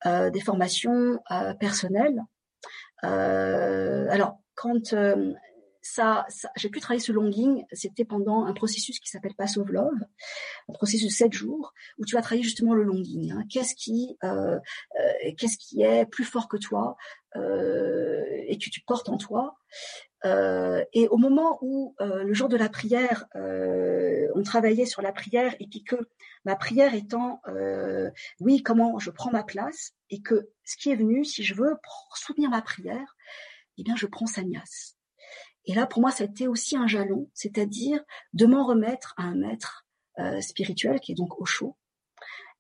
S3: euh, des formations euh, personnelles. Euh, alors, quand euh, ça, j'ai pu travailler ce longing, c'était pendant un processus qui s'appelle Pass of Love, un processus de sept jours où tu vas travailler justement le longing. Hein. Qu'est-ce qui, euh, euh, qu'est-ce qui est plus fort que toi euh, et que tu portes en toi. Euh, et au moment où euh, le jour de la prière, euh, on travaillait sur la prière et puis que ma prière étant, oui, comment je prends ma place et que ce qui est venu, si je veux soutenir ma prière, eh bien je prends Sanyas. Et là, pour moi, été aussi un jalon, c'est-à-dire de m'en remettre à un maître euh, spirituel qui est donc Osho.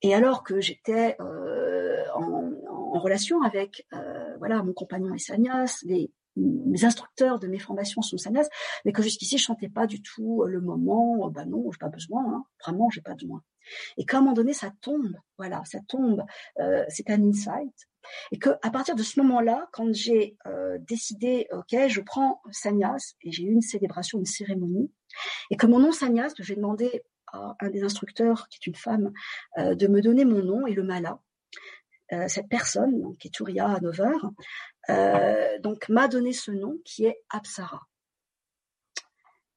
S3: Et alors que j'étais euh, en, en, relation avec euh, voilà mon compagnon et Sanyas, les, mes instructeurs de mes formations sont Sanyas, mais que jusqu'ici je sentais pas du tout le moment. Ben non, j'ai pas besoin, hein, vraiment, j'ai pas besoin. Et qu'à un moment donné, ça tombe, voilà, ça tombe. Euh, c'est un insight. Et que à partir de ce moment-là, quand j'ai euh, décidé, ok, je prends Sanyas et j'ai eu une célébration, une cérémonie, et que mon nom Sanyas, j'ai demandé à un des instructeurs, qui est une femme, euh, de me donner mon nom et le mala. Euh, cette personne, qui est Hanover, euh, donc m'a donné ce nom qui est Apsara.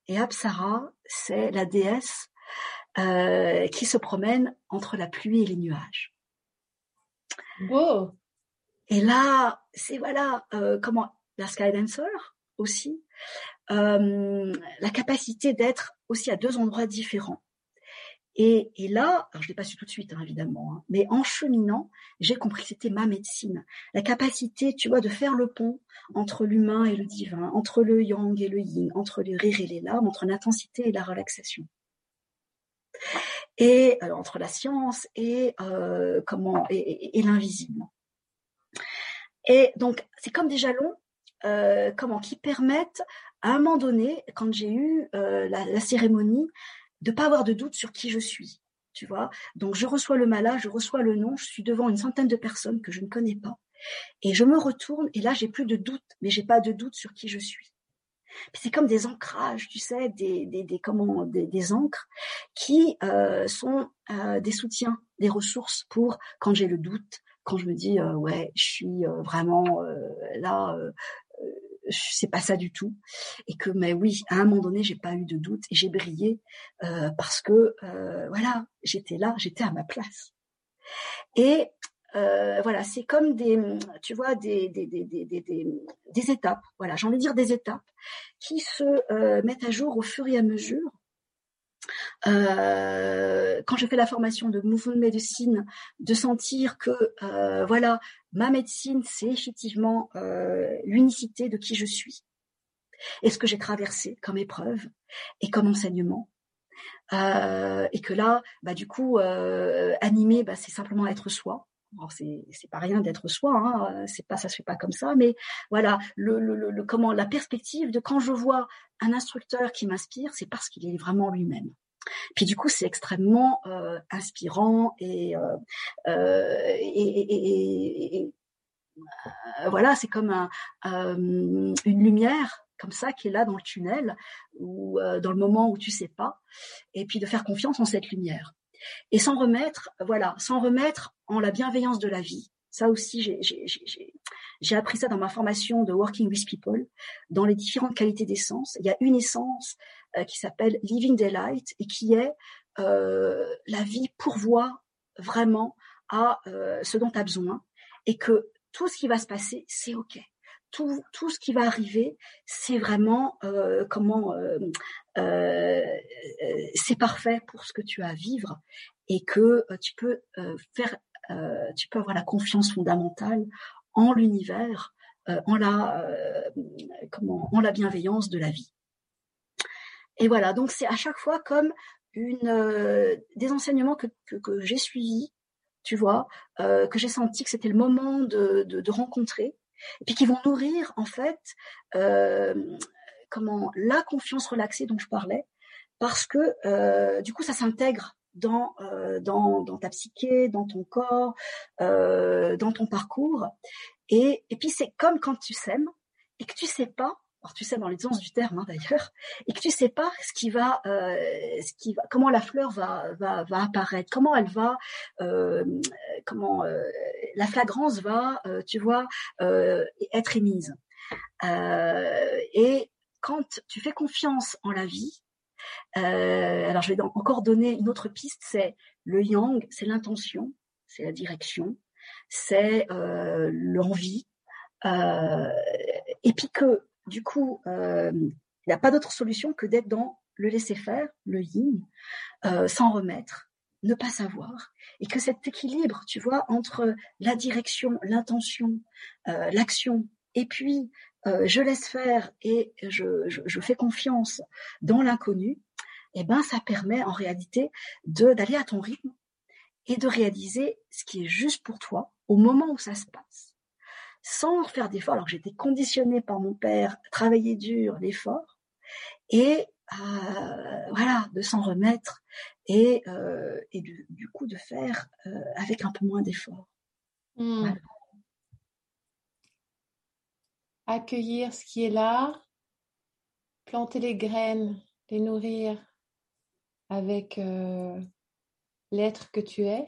S3: Et Apsara, c'est la déesse qui se promène entre la pluie et les nuages.
S1: Beau.
S3: Et là, c'est voilà euh, comment la Sky Dancer aussi, euh, la capacité d'être aussi à deux endroits différents. Et, et là, alors je l'ai pas su tout de suite, hein, évidemment, hein, mais en cheminant, j'ai compris que c'était ma médecine. La capacité, tu vois, de faire le pont entre l'humain et le divin, entre le yang et le yin, entre le rire et les larmes, entre l'intensité et la relaxation et alors, entre la science et euh, comment et, et, l'invisible. Et donc, c'est comme des jalons, euh, comment qui permettent à un moment donné, quand j'ai eu euh, la, cérémonie, de pas avoir de doute sur qui je suis. Tu vois, donc je reçois le mala, je reçois le nom, je suis devant une centaine de personnes que je ne connais pas, et je me retourne et là j'ai plus de doute, mais j'ai pas de doute sur qui je suis c'est comme des ancrages, tu sais, des, comment, des, qui euh, sont des soutiens, des ressources pour quand j'ai le doute, quand je me dis euh, ouais, je suis euh, vraiment euh, là, euh, c'est pas ça du tout, et que mais oui, à un moment donné, j'ai pas eu de doute et j'ai brillé parce que voilà, j'étais là, j'étais à ma place. Et voilà, c'est comme des, tu vois, des, des, des, des, des étapes. Voilà, j'ai envie de dire des étapes qui se mettent à jour au fur et à mesure euh, quand je fais la formation de movement medicine, de sentir que euh, voilà, ma médecine, c'est effectivement euh, l'unicité de qui je suis et ce que j'ai traversé comme épreuve et comme enseignement. et que là, bah, du coup, animer, bah, c'est simplement être soi. Alors c'est c'est pas rien d'être soi, hein, c'est pas ça se fait pas comme ça, mais voilà le, le, le, comment la perspective de quand je vois un instructeur qui m'inspire, c'est parce qu'il est vraiment lui-même. Puis du coup, c'est extrêmement euh, inspirant et, euh, euh et, et, et euh, voilà, c'est comme un, une lumière comme ça qui est là dans le tunnel ou dans le moment où tu sais pas, et puis de faire confiance en cette lumière et sans remettre, voilà, sans remettre en la bienveillance de la vie. Ça aussi, j'ai appris ça dans ma formation de Working with People, dans les différentes qualités d'essence. Il y a une essence euh, qui s'appelle Living Daylight et qui est euh, la vie pourvoit vraiment à euh, ce dont tu as besoin et que tout ce qui va se passer, c'est OK. Tout, tout ce qui va arriver, c'est vraiment euh, comment euh, euh, c'est parfait pour ce que tu as à vivre et que tu peux faire, tu peux avoir la confiance fondamentale en l'univers, en la comment, en la bienveillance de la vie. Et voilà, donc c'est à chaque fois comme une des enseignements que, que, j'ai suivis, tu vois, que j'ai senti que c'était le moment de, de, rencontrer, et puis qui vont nourrir en fait euh, comment la confiance relaxée dont je parlais, parce que euh, du coup ça s'intègre dans, euh, dans, dans ta psyché, dans ton corps, dans ton parcours, et, et puis c'est comme quand tu sèmes et que tu sais pas alors tu sais dans les sens du terme hein, d'ailleurs, et que tu sais pas ce qui va, euh, ce qui va, comment la fleur va va, va apparaître, comment elle va, euh, comment euh, la flagrance va, euh, tu vois, euh, être émise. et quand tu fais confiance en la vie, alors je vais encore donner une autre piste, c'est le yang, c'est l'intention, c'est la direction, c'est l'envie, et puis que du coup, euh, il n'y a pas d'autre solution que d'être dans le laisser faire, le yin, euh, sans remettre, ne pas savoir, et que cet équilibre, tu vois, entre la direction, l'intention, euh, l'action, et puis je laisse faire et je, fais confiance dans l'inconnu, eh ben ça permet en réalité de d'aller à ton rythme et de réaliser ce qui est juste pour toi au moment où ça se passe sans faire d'effort, alors que j'étais conditionnée par mon père, travailler dur, l'effort, et euh, voilà, de s'en remettre et, euh, et du, du, coup de faire euh, avec un peu moins d'effort. Hmm.
S1: Accueillir ce qui est là, planter les graines, les nourrir avec l'être que tu es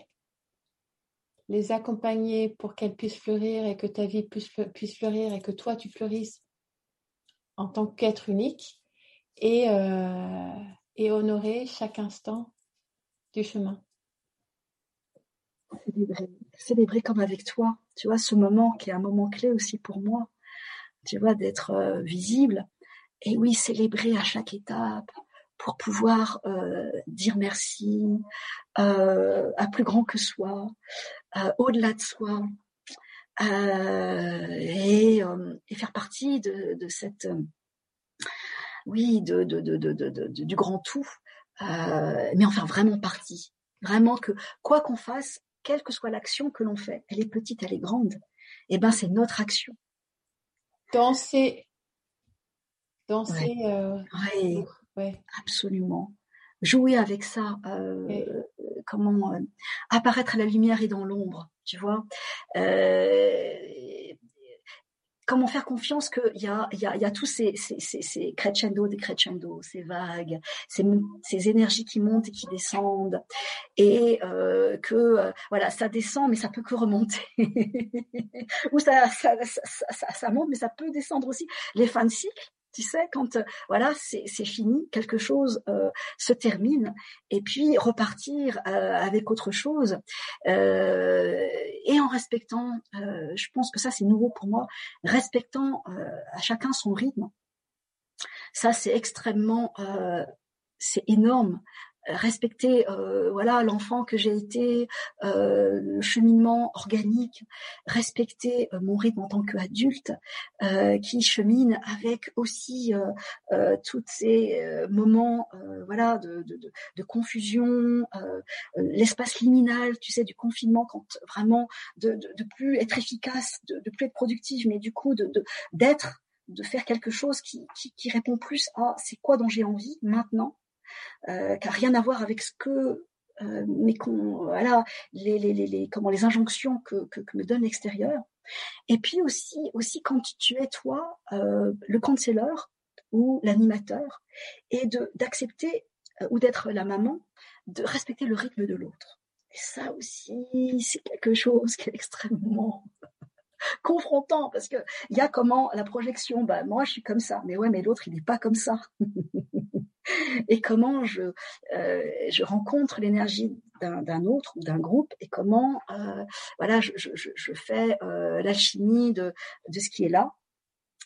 S1: les accompagner pour qu'elles puissent fleurir et que ta vie puisse, fleurir et que toi tu fleurisses en tant qu'être unique et, euh, et honorer chaque instant du chemin.
S3: Célébrer, célébrer comme avec toi, tu vois, ce moment qui est un moment clé aussi pour moi, tu vois, d'être euh, visible. Et oui, célébrer à chaque étape, pour pouvoir euh, dire merci euh, à plus grand que soi, euh, au-delà de soi, et, et, faire partie de, de cette, oui, de, de, de, du grand tout, mais en faire vraiment partie. Vraiment que quoi qu'on fasse, quelle que soit l'action que l'on fait, elle est petite, elle est grande, et eh ben c'est notre action.
S1: Danser, danser.
S3: Ouais. Ouais. Absolument. Jouer avec ça, euh, comment euh, apparaître à la lumière et dans l'ombre, tu vois. Euh, comment faire confiance qu'il y a, y, a, y a tous ces, ces, ces, ces crescendo, des crescendo, ces vagues, ces, ces énergies qui montent et qui descendent, et euh, que euh, voilà, ça descend mais ça peut que remonter, ou ça ça, ça, ça, ça, monte mais ça peut descendre aussi. Les fins de cycle, Tu sais, quand euh, voilà, c'est fini, quelque chose euh, se termine, et puis repartir euh, avec autre chose, et en respectant, je pense que ça c'est nouveau pour moi, respectant à chacun son rythme. Ça c'est extrêmement, c'est énorme respecter euh, voilà l'enfant que j'ai été, euh, le cheminement organique, respecter euh, mon rythme en tant qu'adulte qui chemine avec aussi tous ces moments voilà de, de, de, confusion, l'espace liminal, tu sais, du confinement quand vraiment de, de, plus être efficace, de, de plus être productive, mais du coup de d'être de, faire quelque chose qui, qui, qui répond plus à c'est quoi dont j'ai envie maintenant euh, qui a rien à voir avec ce que euh, mais qu'on voilà les, les, les, comment les injonctions que, que, que me donne l'extérieur. Et puis aussi aussi quand tu es toi euh, le counselor ou l'animateur et de d'accepter euh, ou d'être la maman de respecter le rythme de l'autre. Et ça aussi c'est quelque chose qui est extrêmement confrontant parce que il y a comment la projection bah moi je suis comme ça. Mais ouais mais l'autre il n'est pas comme ça. Et comment je, euh, je rencontre l'énergie d'un autre ou d'un groupe et comment euh, voilà je, je, je fais euh, l'alchimie de, de ce qui est là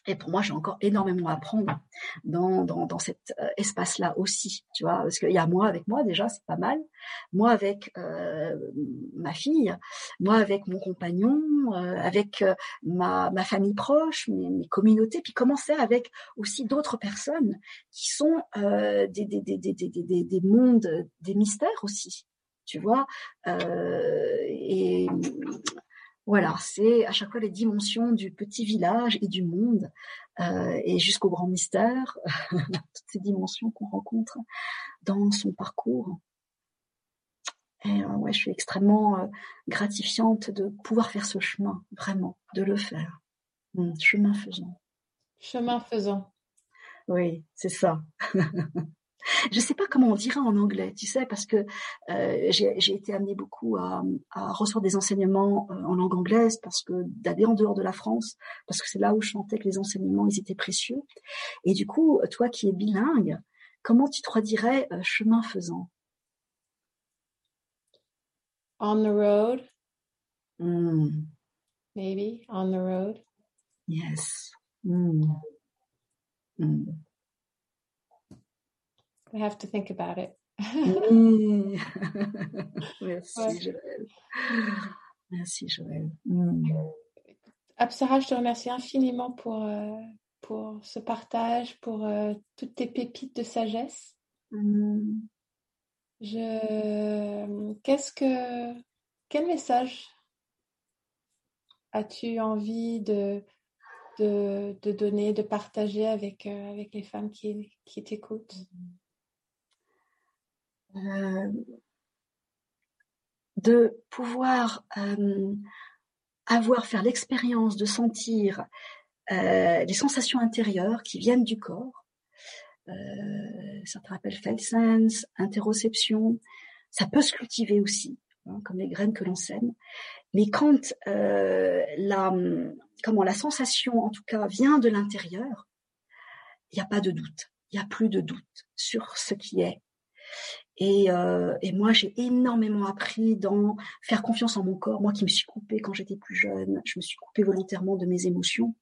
S3: et pour moi, j'ai encore énormément à apprendre dans, dans, dans cet euh, espace-là aussi, tu vois, parce qu'il y a moi avec moi déjà, c'est pas mal. Moi avec euh, ma fille, moi avec mon compagnon, euh, avec euh, ma, ma famille proche, mes, mes communautés, puis commencer avec aussi d'autres personnes qui sont des, des, des, des, des, des mondes, des mystères aussi, tu vois. et voilà, c'est à chaque fois les dimensions du petit village et du monde, euh, et jusqu'au grand mystère, toutes ces dimensions qu'on rencontre dans son parcours. Et euh, ouais, je suis extrêmement euh, gratifiante de pouvoir faire ce chemin, vraiment, de le faire. Mmh, chemin faisant.
S1: Chemin faisant.
S3: Oui, c'est ça. Je sais pas comment on dirait en anglais, tu sais, parce que euh, j'ai été amenée beaucoup à, à, recevoir des enseignements euh, en langue anglaise, parce que d'aller en dehors de la France, parce que c'est là où je sentais que les enseignements ils étaient précieux. Et du coup, toi qui es bilingue, comment tu traduirais euh, chemin faisant?
S1: On the road.
S3: Mm.
S1: Maybe on the road.
S3: Yes. Mm. Mm.
S1: I have to think about it.
S3: Mmh. Merci ouais. Joël. Merci Joël. Mmh.
S1: Apsara, je te remercie infiniment pour, euh, pour ce partage, pour euh, toutes tes pépites de sagesse.
S3: Mmh.
S1: Je, qu'est-ce que, quel message as-tu envie de, de, de, donner, de partager avec, euh, avec les femmes qui, qui t'écoutent?
S3: Euh, de pouvoir euh, avoir, faire l'expérience de sentir euh, des sensations intérieures qui viennent du corps. Ça te rappelle Felsens, interoception. Ça peut se cultiver aussi, hein, comme les graines que l'on sème. Mais quand la, comment la sensation, en tout cas, vient de l'intérieur, il n'y a pas de doute. Il n'y a plus de doute sur ce qui est. Et, euh, et moi, j'ai énormément appris dans faire confiance en mon corps. Moi qui me suis coupée quand j'étais plus jeune, je me suis coupée volontairement de mes émotions.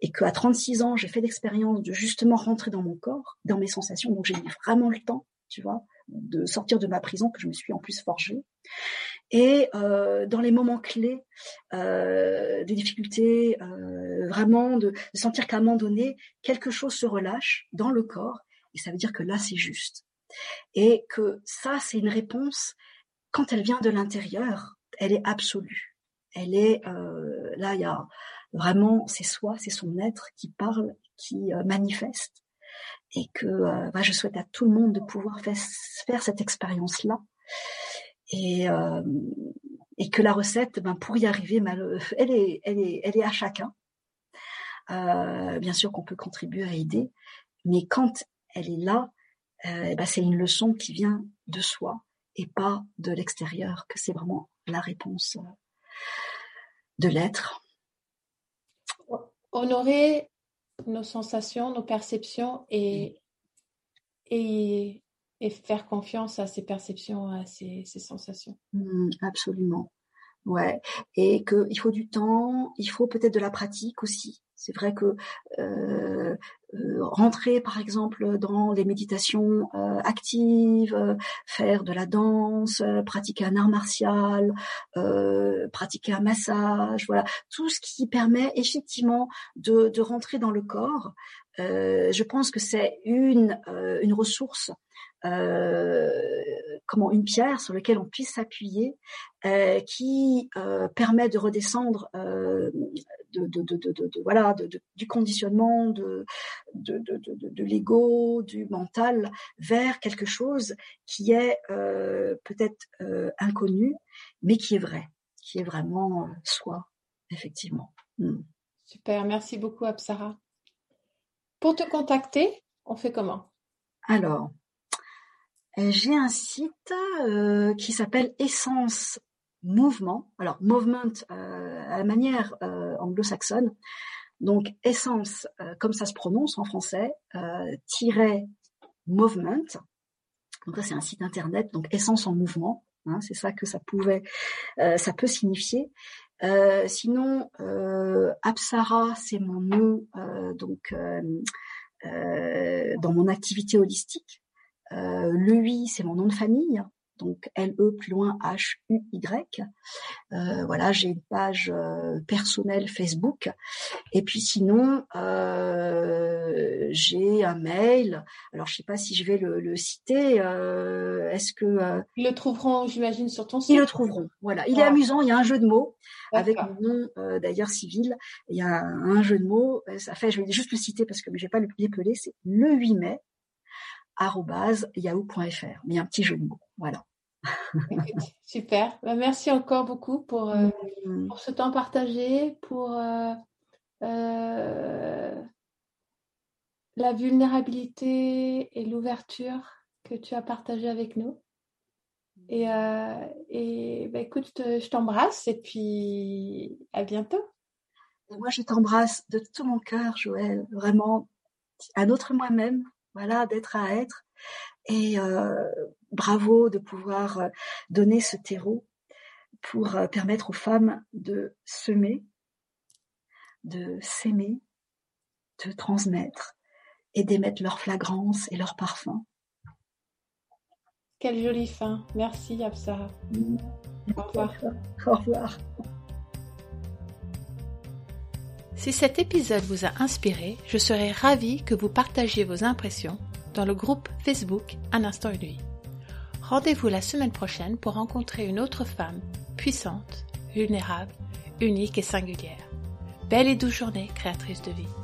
S3: Et qu'à 36 ans, j'ai fait l'expérience de justement rentrer dans mon corps, dans mes sensations. Donc j'ai eu vraiment le temps, tu vois, de sortir de ma prison que je me suis en plus forgée. Et euh, dans les moments clés euh, des difficultés, euh, vraiment de, de sentir qu'à un moment donné, quelque chose se relâche dans le corps. Et ça veut dire que là, c'est juste et que ça, c'est une réponse, quand elle vient de l'intérieur, elle est absolue. Elle est, euh, là, il y a vraiment, c'est soi, c'est son être qui parle, qui euh, manifeste. Et que euh, bah, je souhaite à tout le monde de pouvoir faire, cette expérience-là. Et, euh, et que la recette, ben, pour y arriver, elle est, elle est, elle est à chacun. Euh, bien sûr qu'on peut contribuer à aider, mais quand elle est là, euh, ben c'est une leçon qui vient de soi et pas de l'extérieur, que c'est vraiment la réponse euh, de l'être.
S1: Honorer nos sensations, nos perceptions et, et, et faire confiance à ces perceptions, à ces, ces sensations.
S3: Mmh, absolument. Ouais. Et qu'il faut du temps, il faut peut-être de la pratique aussi. C'est vrai que euh, euh, rentrer par exemple dans les méditations euh, actives, euh, faire de la danse, pratiquer un art martial, pratiquer un massage, voilà, tout ce qui permet effectivement de, de rentrer dans le corps. Je pense que c'est une une ressource euh, comment une pierre sur laquelle on puisse s'appuyer, euh, qui euh, permet de redescendre de, du conditionnement, de de, l'ego, du mental, vers quelque chose qui est peut-être inconnu, mais qui est vrai, qui est vraiment soi, effectivement.
S1: Hmm. Super, merci beaucoup Apsara. Pour te contacter, on fait comment?
S3: Alors, euh, j'ai un site euh, qui s'appelle Essence Mouvement. Alors, movement euh, à la manière anglo-saxonne. Donc, Essence, comme ça se prononce en français, tiret movement. Donc ça, c'est un site internet. Donc, Essence en mouvement. Hein, c'est ça que ça pouvait, ça peut signifier. Sinon, Apsara, c'est mon nom donc dans mon activité holistique. Euh, le oui, c'est mon nom de famille, donc L-E plus loin H-U-Y. Euh, voilà, j'ai une page euh, personnelle Facebook. Et puis sinon, euh, j'ai un mail. Alors, je sais pas si je vais le, le citer. Est-ce que...
S1: Ils le trouveront, j'imagine, sur ton site
S3: Ils le trouveront, voilà. Il est amusant, il y a un jeu de mots avec mon nom d'ailleurs civil. Il y a un, jeu de mots. Ça fait, je vais juste le citer parce que je vais pas le l'épeler. C'est le 8 mai yahoo.fr. Mais un petit jeu de mots. Voilà.
S1: Super. Bah, merci encore beaucoup pour, euh, mm. pour ce temps partagé, pour euh, euh, la vulnérabilité et l'ouverture que tu as partagé avec nous. Et, et bah, écoute, je t'embrasse et puis à bientôt.
S3: moi, je t'embrasse de tout mon cœur, Joël, vraiment, à notre moi-même, voilà, d'être à être. Et bravo de pouvoir euh, donner ce terreau pour euh, permettre aux femmes de semer, de s'aimer, de transmettre et d'émettre leur flagrance et leur parfum.
S1: Quelle jolie fin. Merci Absa. Au revoir.
S3: Au revoir.
S4: Si cet épisode vous a inspiré, je serais ravie que vous partagiez vos impressions dans le groupe Facebook Un instant une vie. Rendez-vous la semaine prochaine pour rencontrer une autre femme puissante, vulnérable, unique et singulière. Belle et douce journée, créatrice de vie.